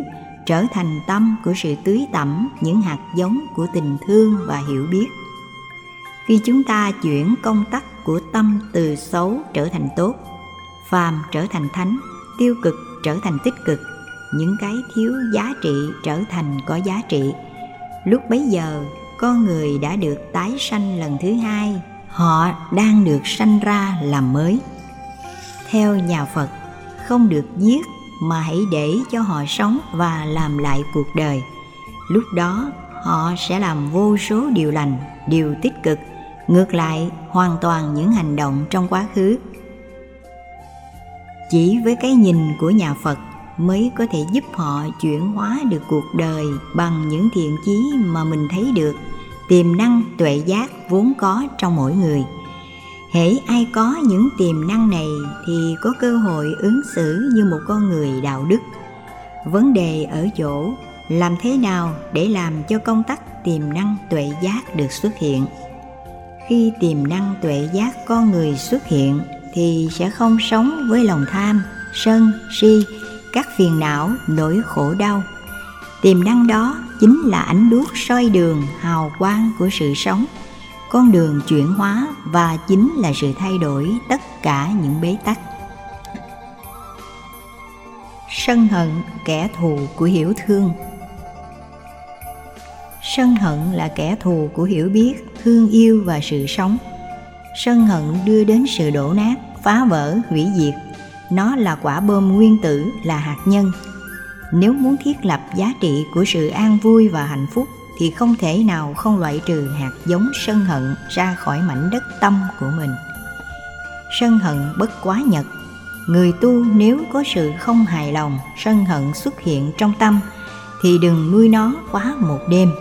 trở thành tâm của sự tưới tẩm những hạt giống của tình thương và hiểu biết. Khi chúng ta chuyển công tắc của tâm từ xấu trở thành tốt, phàm trở thành thánh, tiêu cực trở thành tích cực, những cái thiếu giá trị trở thành có giá trị lúc bấy giờ, con người đã được tái sanh lần thứ hai. Họ đang được sanh ra làm mới. Theo nhà phật, không được giết mà hãy để cho họ sống và làm lại cuộc đời. Lúc đó, họ sẽ làm vô số điều lành, điều tích cực, ngược lại hoàn toàn những hành động trong quá khứ. Chỉ với cái nhìn của nhà phật mới có thể giúp họ chuyển hóa được cuộc đời bằng những thiện chí mà mình thấy được. Tiềm năng, tuệ giác vốn có trong mỗi người. Hễ ai có những tiềm năng này thì có cơ hội ứng xử như một con người đạo đức. Vấn đề ở chỗ, làm thế nào để làm cho công tắc tiềm năng tuệ giác được xuất hiện? Khi tiềm năng tuệ giác con người xuất hiện thì sẽ không sống với lòng tham, sân si các phiền não nỗi khổ đau. Tiềm năng đó chính là ánh đuốc soi đường hào quang của sự sống. Con đường chuyển hóa và chính là sự thay đổi tất cả những bế tắc. Sân hận, kẻ thù của hiểu thương. Sân hận là kẻ thù của hiểu biết, thương yêu và sự sống. Sân hận đưa đến sự đổ nát, phá vỡ, hủy diệt nó là quả bom nguyên tử, là hạt nhân. Nếu muốn thiết lập giá trị của sự an vui và hạnh phúc, thì không thể nào không loại trừ hạt giống sân hận ra khỏi mảnh đất tâm của mình. Sân hận bất quá nhật. Người tu nếu có sự không hài lòng, sân hận xuất hiện trong tâm, thì đừng nuôi nó quá một đêm.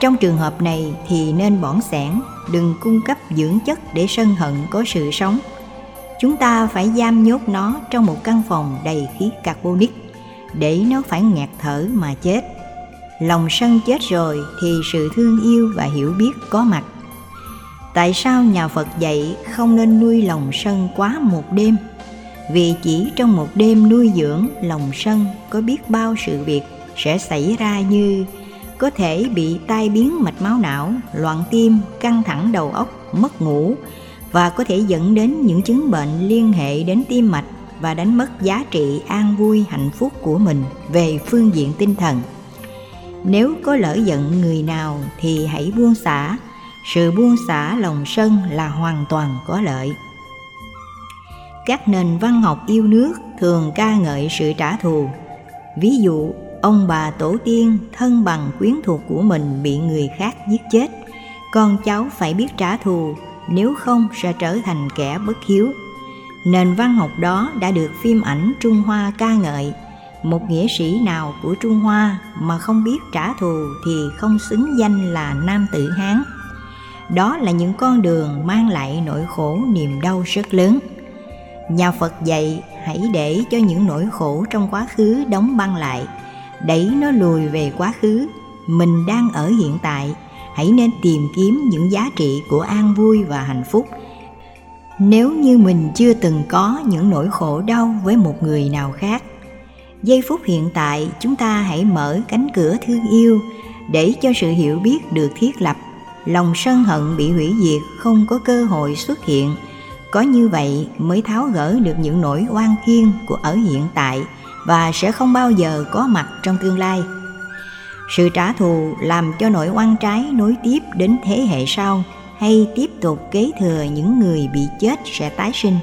Trong trường hợp này thì nên bỏng sẻn, đừng cung cấp dưỡng chất để sân hận có sự sống chúng ta phải giam nhốt nó trong một căn phòng đầy khí carbonic, để nó phải ngạt thở mà chết. Lòng sân chết rồi thì sự thương yêu và hiểu biết có mặt. Tại sao nhà phật dạy không nên nuôi lòng sân quá một đêm? Vì chỉ trong một đêm nuôi dưỡng lòng sân có biết bao sự việc sẽ xảy ra như có thể bị tai biến mạch máu não, loạn tim, căng thẳng đầu óc, mất ngủ và có thể dẫn đến những chứng bệnh liên hệ đến tim mạch và đánh mất giá trị an vui, hạnh phúc của mình về phương diện tinh thần. Nếu có lỡ giận người nào thì hãy buông xả. Sự buông xả lòng sân là hoàn toàn có lợi. Các nền văn học yêu nước thường ca ngợi sự trả thù. Ví dụ, ông bà tổ tiên thân bằng quyến thuộc của mình bị người khác giết chết. Con cháu phải biết trả thù nếu không sẽ trở thành kẻ bất hiếu. Nền văn học đó đã được phim ảnh trung hoa ca ngợi. Một nghĩa sĩ nào của trung hoa mà không biết trả thù thì không xứng danh là nam tử hán. Đó là những con đường mang lại nỗi khổ niềm đau rất lớn. Nhà phật dạy, hãy để cho những nỗi khổ trong quá khứ đóng băng lại. Đẩy nó lùi về quá khứ. Mình đang ở hiện tại hãy nên tìm kiếm những giá trị của an vui và hạnh phúc. Nếu như mình chưa từng có những nỗi khổ đau với một người nào khác, giây phút hiện tại chúng ta hãy mở cánh cửa thương yêu để cho sự hiểu biết được thiết lập. Lòng sân hận bị hủy diệt không có cơ hội xuất hiện. Có như vậy mới tháo gỡ được những nỗi oan khiên của ở hiện tại và sẽ không bao giờ có mặt trong tương lai sự trả thù làm cho nỗi oan trái nối tiếp đến thế hệ sau hay tiếp tục kế thừa những người bị chết sẽ tái sinh.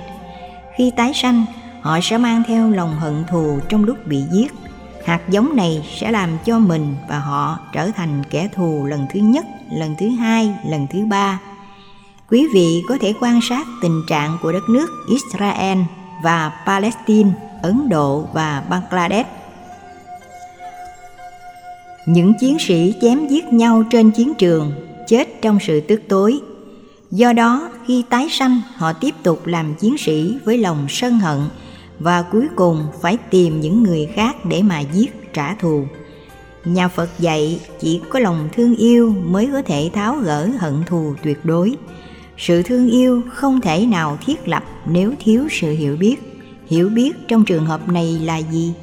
Khi tái sanh, họ sẽ mang theo lòng hận thù trong lúc bị giết. Hạt giống này sẽ làm cho mình và họ trở thành kẻ thù lần thứ nhất, lần thứ hai, lần thứ ba. Quý vị có thể quan sát tình trạng của đất nước israel và palestine, ấn độ và bangladesh những chiến sĩ chém giết nhau trên chiến trường, chết trong sự tức tối. Do đó, khi tái sanh, họ tiếp tục làm chiến sĩ với lòng sân hận và cuối cùng phải tìm những người khác để mà giết, trả thù. Nhà phật dạy chỉ có lòng thương yêu mới có thể tháo gỡ hận thù tuyệt đối. Sự thương yêu không thể nào thiết lập nếu thiếu sự hiểu biết. Hiểu biết trong trường hợp này là gì?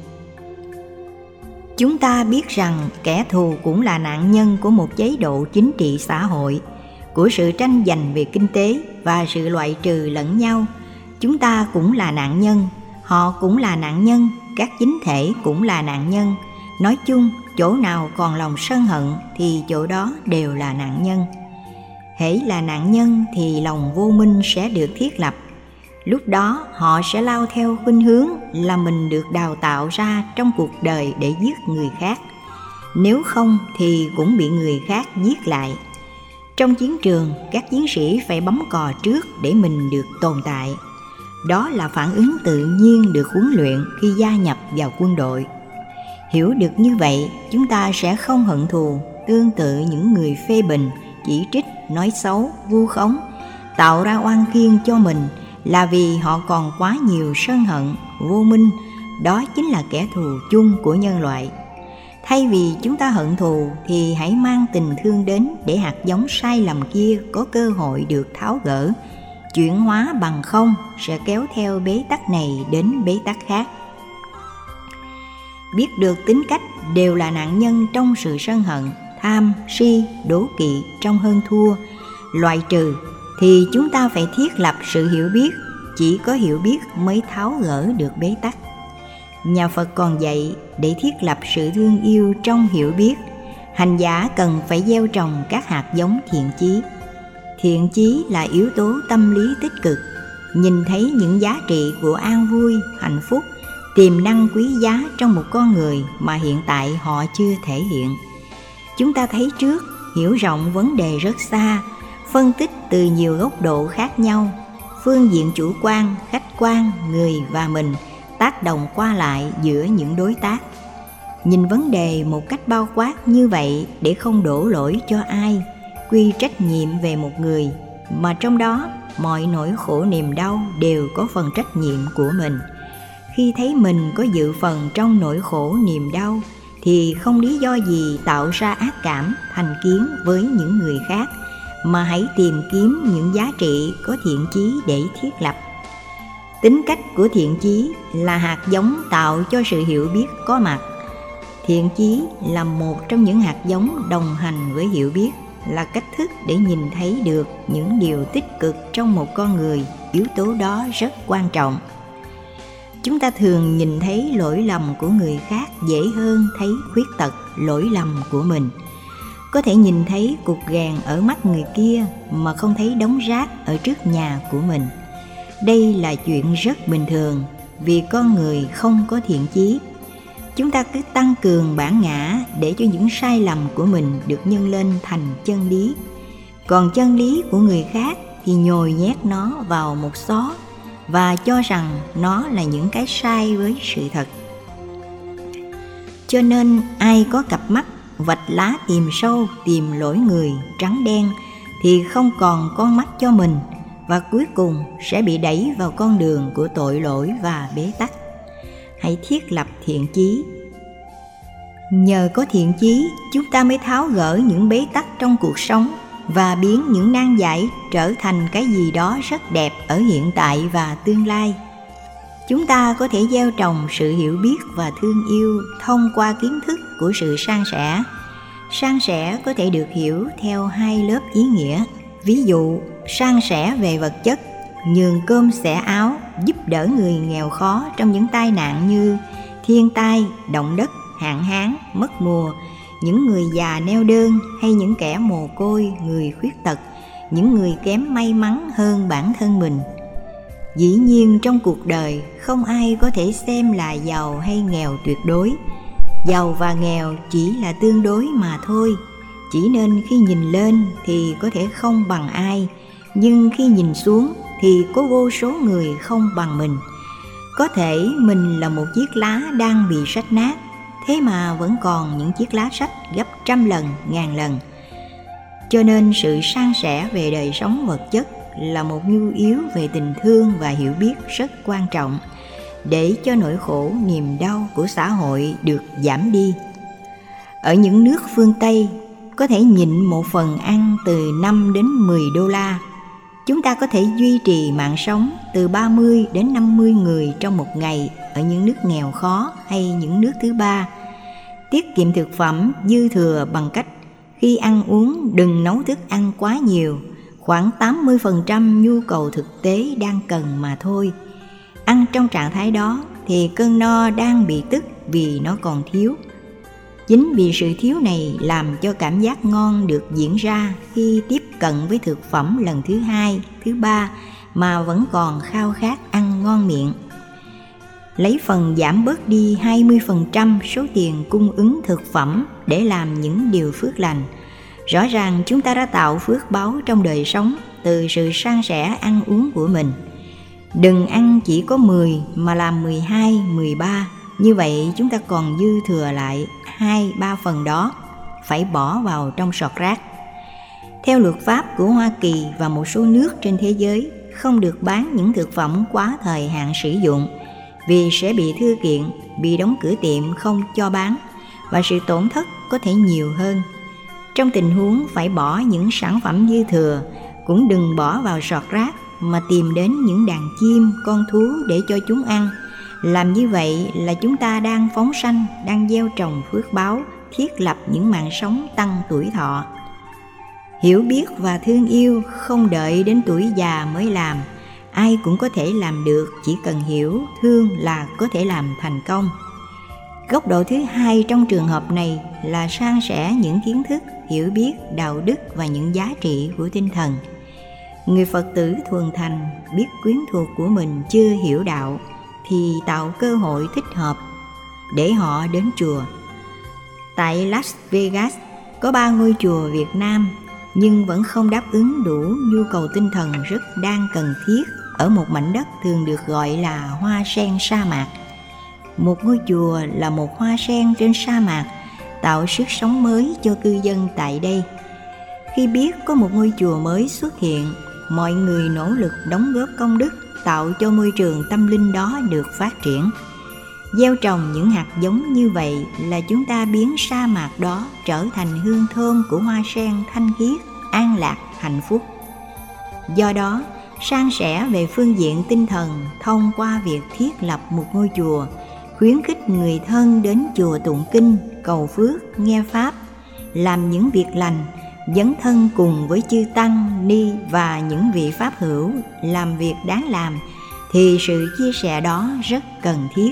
Chúng ta biết rằng kẻ thù cũng là nạn nhân của một chế độ chính trị xã hội, của sự tranh giành về kinh tế và sự loại trừ lẫn nhau. Chúng ta cũng là nạn nhân, họ cũng là nạn nhân, các chính thể cũng là nạn nhân. Nói chung, chỗ nào còn lòng sân hận thì chỗ đó đều là nạn nhân. Hễ là nạn nhân thì lòng vô minh sẽ được thiết lập lúc đó, họ sẽ lao theo khuynh hướng là mình được đào tạo ra trong cuộc đời để giết người khác. Nếu không thì cũng bị người khác giết lại. Trong chiến trường, các chiến sĩ phải bấm cò trước để mình được tồn tại. Đó là phản ứng tự nhiên được huấn luyện khi gia nhập vào quân đội. Hiểu được như vậy, chúng ta sẽ không hận thù, tương tự những người phê bình, chỉ trích, nói xấu, vu khống, tạo ra oan khiên cho mình là vì họ còn quá nhiều sân hận, vô minh. Đó chính là kẻ thù chung của nhân loại. Thay vì chúng ta hận thù, thì hãy mang tình thương đến để hạt giống sai lầm kia có cơ hội được tháo gỡ. Chuyển hóa bằng không sẽ kéo theo bế tắc này đến bế tắc khác. Biết được tính cách đều là nạn nhân trong sự sân hận, tham, si, đố kỵ trong hơn thua. Loại trừ thì chúng ta phải thiết lập sự hiểu biết, chỉ có hiểu biết mới tháo gỡ được bế tắc. Nhà phật còn dạy, để thiết lập sự thương yêu trong hiểu biết, hành giả cần phải gieo trồng các hạt giống thiện chí. Thiện chí là yếu tố tâm lý tích cực, nhìn thấy những giá trị của an vui, hạnh phúc, tiềm năng quý giá trong một con người mà hiện tại họ chưa thể hiện. Chúng ta thấy trước, hiểu rộng vấn đề rất xa phân tích từ nhiều góc độ khác nhau. Phương diện chủ quan, khách quan, người và mình tác động qua lại giữa những đối tác. Nhìn vấn đề một cách bao quát như vậy để không đổ lỗi cho ai, quy trách nhiệm về một người, mà trong đó mọi nỗi khổ niềm đau đều có phần trách nhiệm của mình. Khi thấy mình có dự phần trong nỗi khổ niềm đau, thì không lý do gì tạo ra ác cảm, thành kiến với những người khác mà hãy tìm kiếm những giá trị có thiện chí để thiết lập. Tính cách của thiện chí là hạt giống tạo cho sự hiểu biết có mặt. Thiện chí là một trong những hạt giống đồng hành với hiểu biết, là cách thức để nhìn thấy được những điều tích cực trong một con người, yếu tố đó rất quan trọng. Chúng ta thường nhìn thấy lỗi lầm của người khác dễ hơn thấy khuyết tật, lỗi lầm của mình có thể nhìn thấy cục gàn ở mắt người kia mà không thấy đống rác ở trước nhà của mình. Đây là chuyện rất bình thường, vì con người không có thiện chí. Chúng ta cứ tăng cường bản ngã để cho những sai lầm của mình được nhân lên thành chân lý. Còn chân lý của người khác thì nhồi nhét nó vào một xó và cho rằng nó là những cái sai với sự thật. Cho nên ai có cặp mắt vạch lá tìm sâu, tìm lỗi người trắng đen, thì không còn con mắt cho mình, và cuối cùng sẽ bị đẩy vào con đường của tội lỗi và bế tắc. Hãy thiết lập thiện chí. Nhờ có thiện chí, chúng ta mới tháo gỡ những bế tắc trong cuộc sống và biến những nan giải trở thành cái gì đó rất đẹp ở hiện tại và tương lai. Chúng ta có thể gieo trồng sự hiểu biết và thương yêu thông qua kiến thức của sự san sẻ. San sẻ có thể được hiểu theo hai lớp ý nghĩa. Ví dụ, san sẻ về vật chất, nhường cơm xẻ áo, giúp đỡ người nghèo khó trong những tai nạn như thiên tai, động đất, hạn hán, mất mùa, những người già neo đơn hay những kẻ mồ côi, người khuyết tật, những người kém may mắn hơn bản thân mình. Dĩ nhiên trong cuộc đời, không ai có thể xem là giàu hay nghèo tuyệt đối giàu và nghèo chỉ là tương đối mà thôi. Chỉ nên khi nhìn lên thì có thể không bằng ai, nhưng khi nhìn xuống thì có vô số người không bằng mình. Có thể mình là một chiếc lá đang bị rách nát, thế mà vẫn còn những chiếc lá sách gấp trăm lần, ngàn lần. Cho nên sự san sẻ về đời sống vật chất là một nhu yếu về tình thương và hiểu biết rất quan trọng để cho nỗi khổ niềm đau của xã hội được giảm đi ở những nước phương tây có thể nhịn một phần ăn từ 5 đến 10 đô la chúng ta có thể duy trì mạng sống từ 30 đến 50 người trong một ngày ở những nước nghèo khó hay những nước thứ ba. Tiết kiệm thực phẩm dư thừa bằng cách khi ăn uống đừng nấu thức ăn quá nhiều, khoảng 80% nhu cầu thực tế đang cần mà thôi. Ăn trong trạng thái đó thì cơn no đang bị tức vì nó còn thiếu chính vì sự thiếu này làm cho cảm giác ngon được diễn ra khi tiếp cận với thực phẩm lần thứ hai, thứ ba mà vẫn còn khao khát ăn ngon miệng lấy phần giảm bớt đi 20% số tiền cung ứng thực phẩm để làm những điều phước lành. Rõ ràng chúng ta đã tạo phước báo trong đời sống từ sự san sẻ ăn uống của mình. Đừng ăn chỉ có 10 mà làm 12, 13 như vậy chúng ta còn dư thừa lại hai ba phần đó phải bỏ vào trong sọt rác. Theo luật pháp của Hoa Kỳ và một số nước trên thế giới không được bán những thực phẩm quá thời hạn sử dụng vì sẽ bị thư kiện, bị đóng cửa tiệm không cho bán và sự tổn thất có thể nhiều hơn. Trong tình huống phải bỏ những sản phẩm dư thừa, cũng đừng bỏ vào sọt rác mà tìm đến những đàn chim, con thú để cho chúng ăn – làm như vậy là chúng ta đang phóng sanh đang gieo trồng phước báo thiết lập những mạng sống tăng tuổi thọ. Hiểu biết và thương yêu không đợi đến tuổi già mới làm ai cũng có thể làm được chỉ cần hiểu thương là có thể làm thành công. Góc độ thứ hai trong trường hợp này là san sẻ những kiến thức hiểu biết đạo đức và những giá trị của tinh thần người phật tử thuần thành biết quyến thuộc của mình chưa hiểu đạo thì tạo cơ hội thích hợp để họ đến chùa. Tại Las Vegas có ba ngôi chùa Việt Nam nhưng vẫn không đáp ứng đủ nhu cầu tinh thần rất đang cần thiết ở một mảnh đất thường được gọi là hoa sen sa mạc. Một ngôi chùa là một hoa sen trên sa mạc tạo sức sống mới cho cư dân tại đây. Khi biết có một ngôi chùa mới xuất hiện, mọi người nỗ lực đóng góp công đức, tạo cho môi trường tâm linh đó được phát triển. Gieo trồng những hạt giống như vậy là chúng ta biến sa mạc đó trở thành hương thơm của hoa sen thanh khiết, an lạc, hạnh phúc. Do đó, san sẻ về phương diện tinh thần thông qua việc thiết lập một ngôi chùa, khuyến khích người thân đến chùa tụng kinh, cầu phước, nghe pháp, làm những việc lành dấn thân cùng với chư tăng, ni và những vị pháp hữu làm việc đáng làm, thì sự chia sẻ đó rất cần thiết.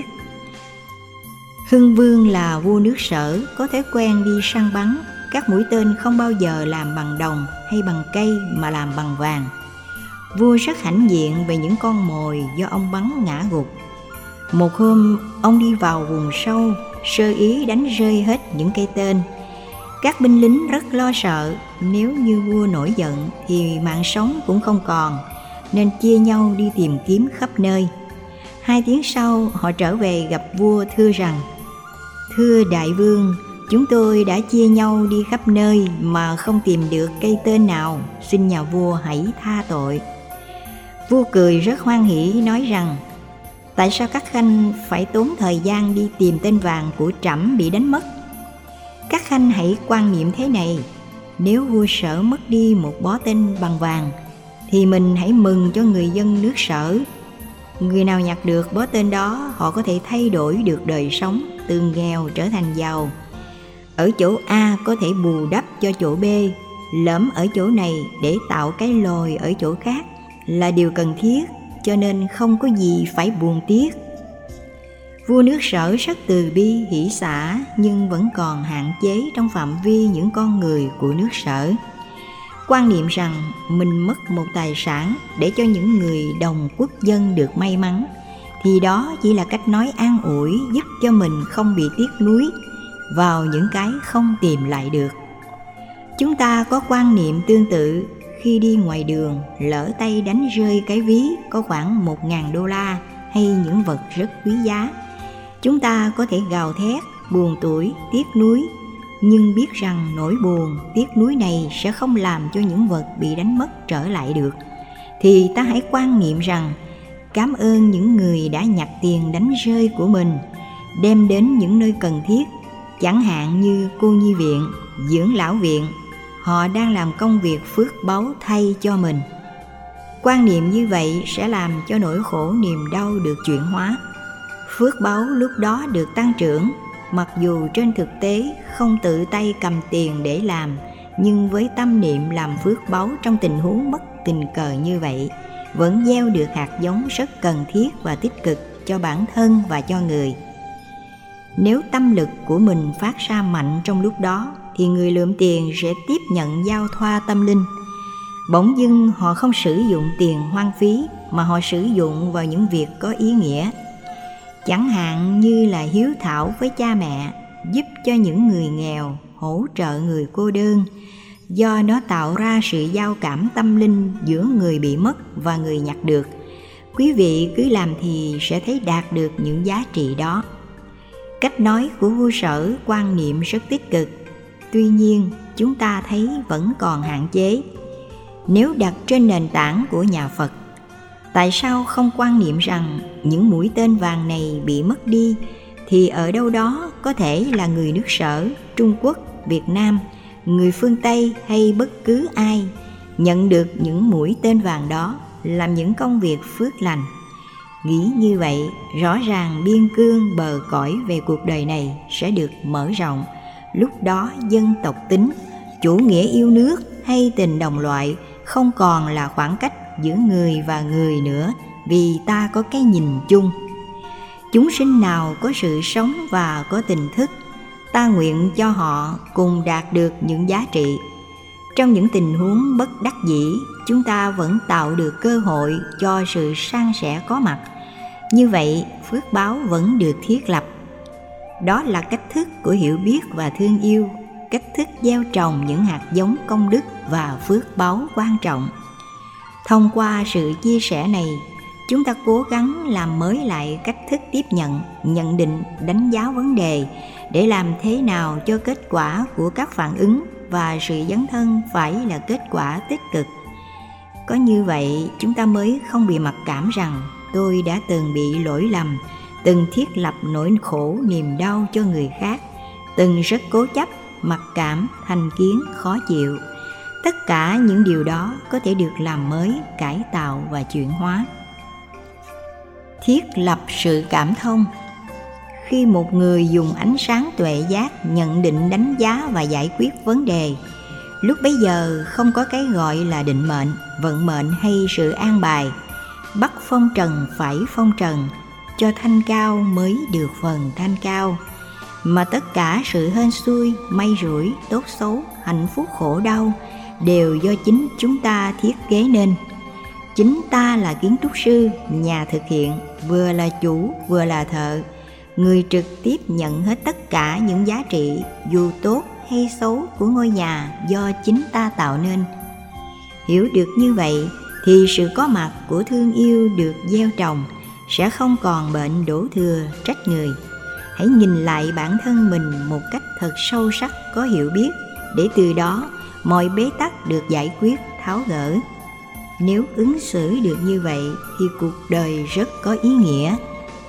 Hưng vương là vua nước sở, có thói quen đi săn bắn. Các mũi tên không bao giờ làm bằng đồng hay bằng cây mà làm bằng vàng. Vua rất hãnh diện về những con mồi do ông bắn ngã gục. Một hôm, ông đi vào vùng sâu, sơ ý đánh rơi hết những cây tên các binh lính rất lo sợ. Nếu như vua nổi giận thì mạng sống cũng không còn, nên chia nhau đi tìm kiếm khắp nơi. Hai tiếng sau, họ trở về gặp vua thưa rằng, thưa đại vương, chúng tôi đã chia nhau đi khắp nơi mà không tìm được cây tên nào. Xin nhà vua hãy tha tội. Vua cười rất hoan hỷ, nói rằng, tại sao các khanh phải tốn thời gian đi tìm tên vàng của trẫm bị đánh mất? Các khanh hãy quan niệm thế này, nếu vua sở mất đi một bó tên bằng vàng, thì mình hãy mừng cho người dân nước sở. Người nào nhặt được bó tên đó, họ có thể thay đổi được đời sống từ nghèo trở thành giàu. Ở chỗ a có thể bù đắp cho chỗ b lõm ở chỗ này để tạo cái lồi ở chỗ khác là điều cần thiết, cho nên không có gì phải buồn tiếc vua nước sở rất từ bi hỷ xả, nhưng vẫn còn hạn chế trong phạm vi những con người của nước sở. Quan niệm rằng mình mất một tài sản để cho những người đồng quốc dân được may mắn, thì đó chỉ là cách nói an ủi giúp cho mình không bị tiếc nuối vào những cái không tìm lại được. Chúng ta có quan niệm tương tự, khi đi ngoài đường, lỡ tay đánh rơi cái ví có khoảng một ngàn đô la hay những vật rất quý giá chúng ta có thể gào thét, buồn tuổi tiếc nuối. Nhưng biết rằng nỗi buồn, tiếc nuối này sẽ không làm cho những vật bị đánh mất trở lại được. Thì ta hãy quan niệm rằng, cảm ơn những người đã nhặt tiền đánh rơi của mình, đem đến những nơi cần thiết, chẳng hạn như cô nhi viện, dưỡng lão viện. Họ đang làm công việc phước báu thay cho mình. Quan niệm như vậy sẽ làm cho nỗi khổ niềm đau được chuyển hóa phước báu lúc đó được tăng trưởng. Mặc dù trên thực tế không tự tay cầm tiền để làm, nhưng với tâm niệm làm phước báu trong tình huống bất tình cờ như vậy, vẫn gieo được hạt giống rất cần thiết và tích cực cho bản thân và cho người. Nếu tâm lực của mình phát ra mạnh trong lúc đó, thì người lượm tiền sẽ tiếp nhận giao thoa tâm linh. Bỗng dưng họ không sử dụng tiền hoang phí, mà họ sử dụng vào những việc có ý nghĩa chẳng hạn như là hiếu thảo với cha mẹ, giúp cho những người nghèo hỗ trợ người cô đơn. Do nó tạo ra sự giao cảm tâm linh giữa người bị mất và người nhặt được. Quý vị cứ làm thì sẽ thấy đạt được những giá trị đó. Cách nói của vua sở quan niệm rất tích cực. Tuy nhiên, chúng ta thấy vẫn còn hạn chế. Nếu đặt trên nền tảng của nhà phật tại sao không quan niệm rằng những mũi tên vàng này bị mất đi thì ở đâu đó có thể là người nước sở, trung quốc, việt nam, người phương tây hay bất cứ ai nhận được những mũi tên vàng đó làm những công việc phước lành? Nghĩ như vậy, rõ ràng biên cương bờ cõi về cuộc đời này sẽ được mở rộng. Lúc đó dân tộc tính, chủ nghĩa yêu nước hay tình đồng loại không còn là khoảng cách giữa người và người nữa, vì ta có cái nhìn chung. Chúng sinh nào có sự sống và có tình thức, ta nguyện cho họ cùng đạt được những giá trị. Trong những tình huống bất đắc dĩ, chúng ta vẫn tạo được cơ hội cho sự san sẻ có mặt. Như vậy, phước báo vẫn được thiết lập. Đó là cách thức của hiểu biết và thương yêu, cách thức gieo trồng những hạt giống công đức và phước báo quan trọng thông qua sự chia sẻ này, chúng ta cố gắng làm mới lại cách thức tiếp nhận nhận định, đánh giá vấn đề để làm thế nào cho kết quả của các phản ứng và sự dấn thân phải là kết quả tích cực. Có như vậy, chúng ta mới không bị mặc cảm rằng tôi đã từng bị lỗi lầm, từng thiết lập nỗi khổ niềm đau cho người khác, từng rất cố chấp, mặc cảm, thành kiến, khó chịu tất cả những điều đó có thể được làm mới, cải tạo và chuyển hóa. Thiết lập sự cảm thông. Khi một người dùng ánh sáng tuệ giác nhận định đánh giá và giải quyết vấn đề, lúc bấy giờ không có cái gọi là định mệnh, vận mệnh hay sự an bài. Bắt phong trần phải phong trần, cho thanh cao mới được phần thanh cao. Mà tất cả sự hên xui, may rủi, tốt xấu, hạnh phúc khổ đau đều do chính chúng ta thiết kế nên. Chính ta là kiến trúc sư, nhà thực hiện, vừa là chủ, vừa là thợ. Người trực tiếp nhận hết tất cả những giá trị, dù tốt hay xấu, của ngôi nhà do chính ta tạo nên. Hiểu được như vậy, thì sự có mặt của thương yêu được gieo trồng, sẽ không còn bệnh đổ thừa, trách người. Hãy nhìn lại bản thân mình một cách thật sâu sắc, có hiểu biết, để từ đó mọi bế tắc được giải quyết, tháo gỡ. Nếu ứng xử được như vậy thì cuộc đời rất có ý nghĩa.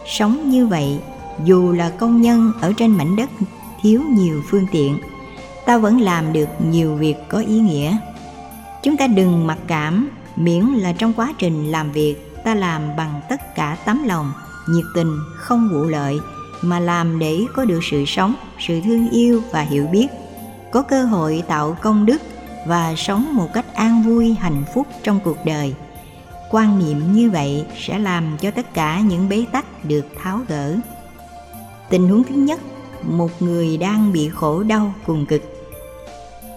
Sống như vậy, dù là công nhân ở trên mảnh đất, thiếu nhiều phương tiện, ta vẫn làm được nhiều việc có ý nghĩa. Chúng ta đừng mặc cảm, miễn là trong quá trình làm việc, ta làm bằng tất cả tấm lòng, nhiệt tình, không vụ lợi, mà làm để có được sự sống, sự thương yêu và hiểu biết có cơ hội tạo công đức và sống một cách an vui, hạnh phúc trong cuộc đời. Quan niệm như vậy sẽ làm cho tất cả những bế tắc được tháo gỡ. Tình huống thứ nhất, một người đang bị khổ đau cùng cực.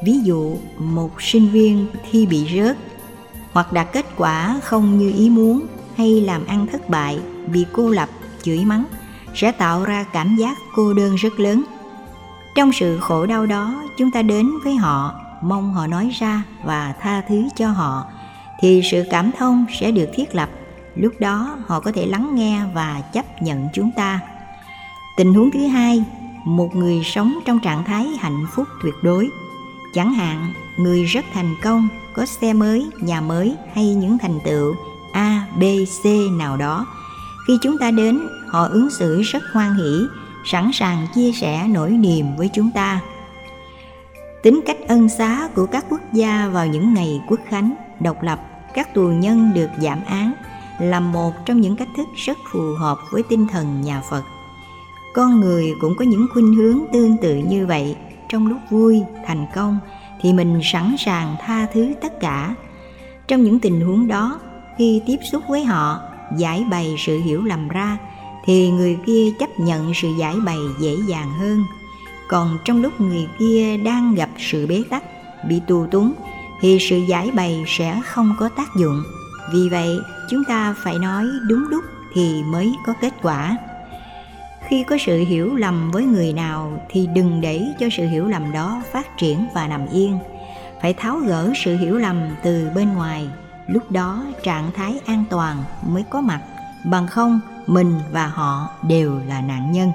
Ví dụ, một sinh viên thi bị rớt, hoặc đạt kết quả không như ý muốn hay làm ăn thất bại bị cô lập, chửi mắng, sẽ tạo ra cảm giác cô đơn rất lớn trong sự khổ đau đó, chúng ta đến với họ, mong họ nói ra và tha thứ cho họ, thì sự cảm thông sẽ được thiết lập. Lúc đó, họ có thể lắng nghe và chấp nhận chúng ta. Tình huống thứ hai, một người sống trong trạng thái hạnh phúc tuyệt đối. Chẳng hạn, người rất thành công, có xe mới, nhà mới hay những thành tựu a, b, c nào đó. Khi chúng ta đến, họ ứng xử rất hoan hỷ sẵn sàng chia sẻ nỗi niềm với chúng ta. Tính cách ân xá của các quốc gia vào những ngày quốc khánh độc lập, các tù nhân được giảm án là một trong những cách thức rất phù hợp với tinh thần nhà phật. Con người cũng có những khuynh hướng tương tự như vậy. Trong lúc vui, thành công thì mình sẵn sàng tha thứ tất cả. Trong những tình huống đó, khi tiếp xúc với họ, giải bày sự hiểu lầm ra thì người kia chấp nhận sự giải bày dễ dàng hơn. Còn trong lúc người kia đang gặp sự bế tắc, bị tù túng, thì sự giải bày sẽ không có tác dụng. Vì vậy, chúng ta phải nói đúng lúc thì mới có kết quả. Khi có sự hiểu lầm với người nào thì đừng để cho sự hiểu lầm đó phát triển và nằm yên. Phải tháo gỡ sự hiểu lầm từ bên ngoài, lúc đó trạng thái an toàn mới có mặt bằng không mình và họ đều là nạn nhân.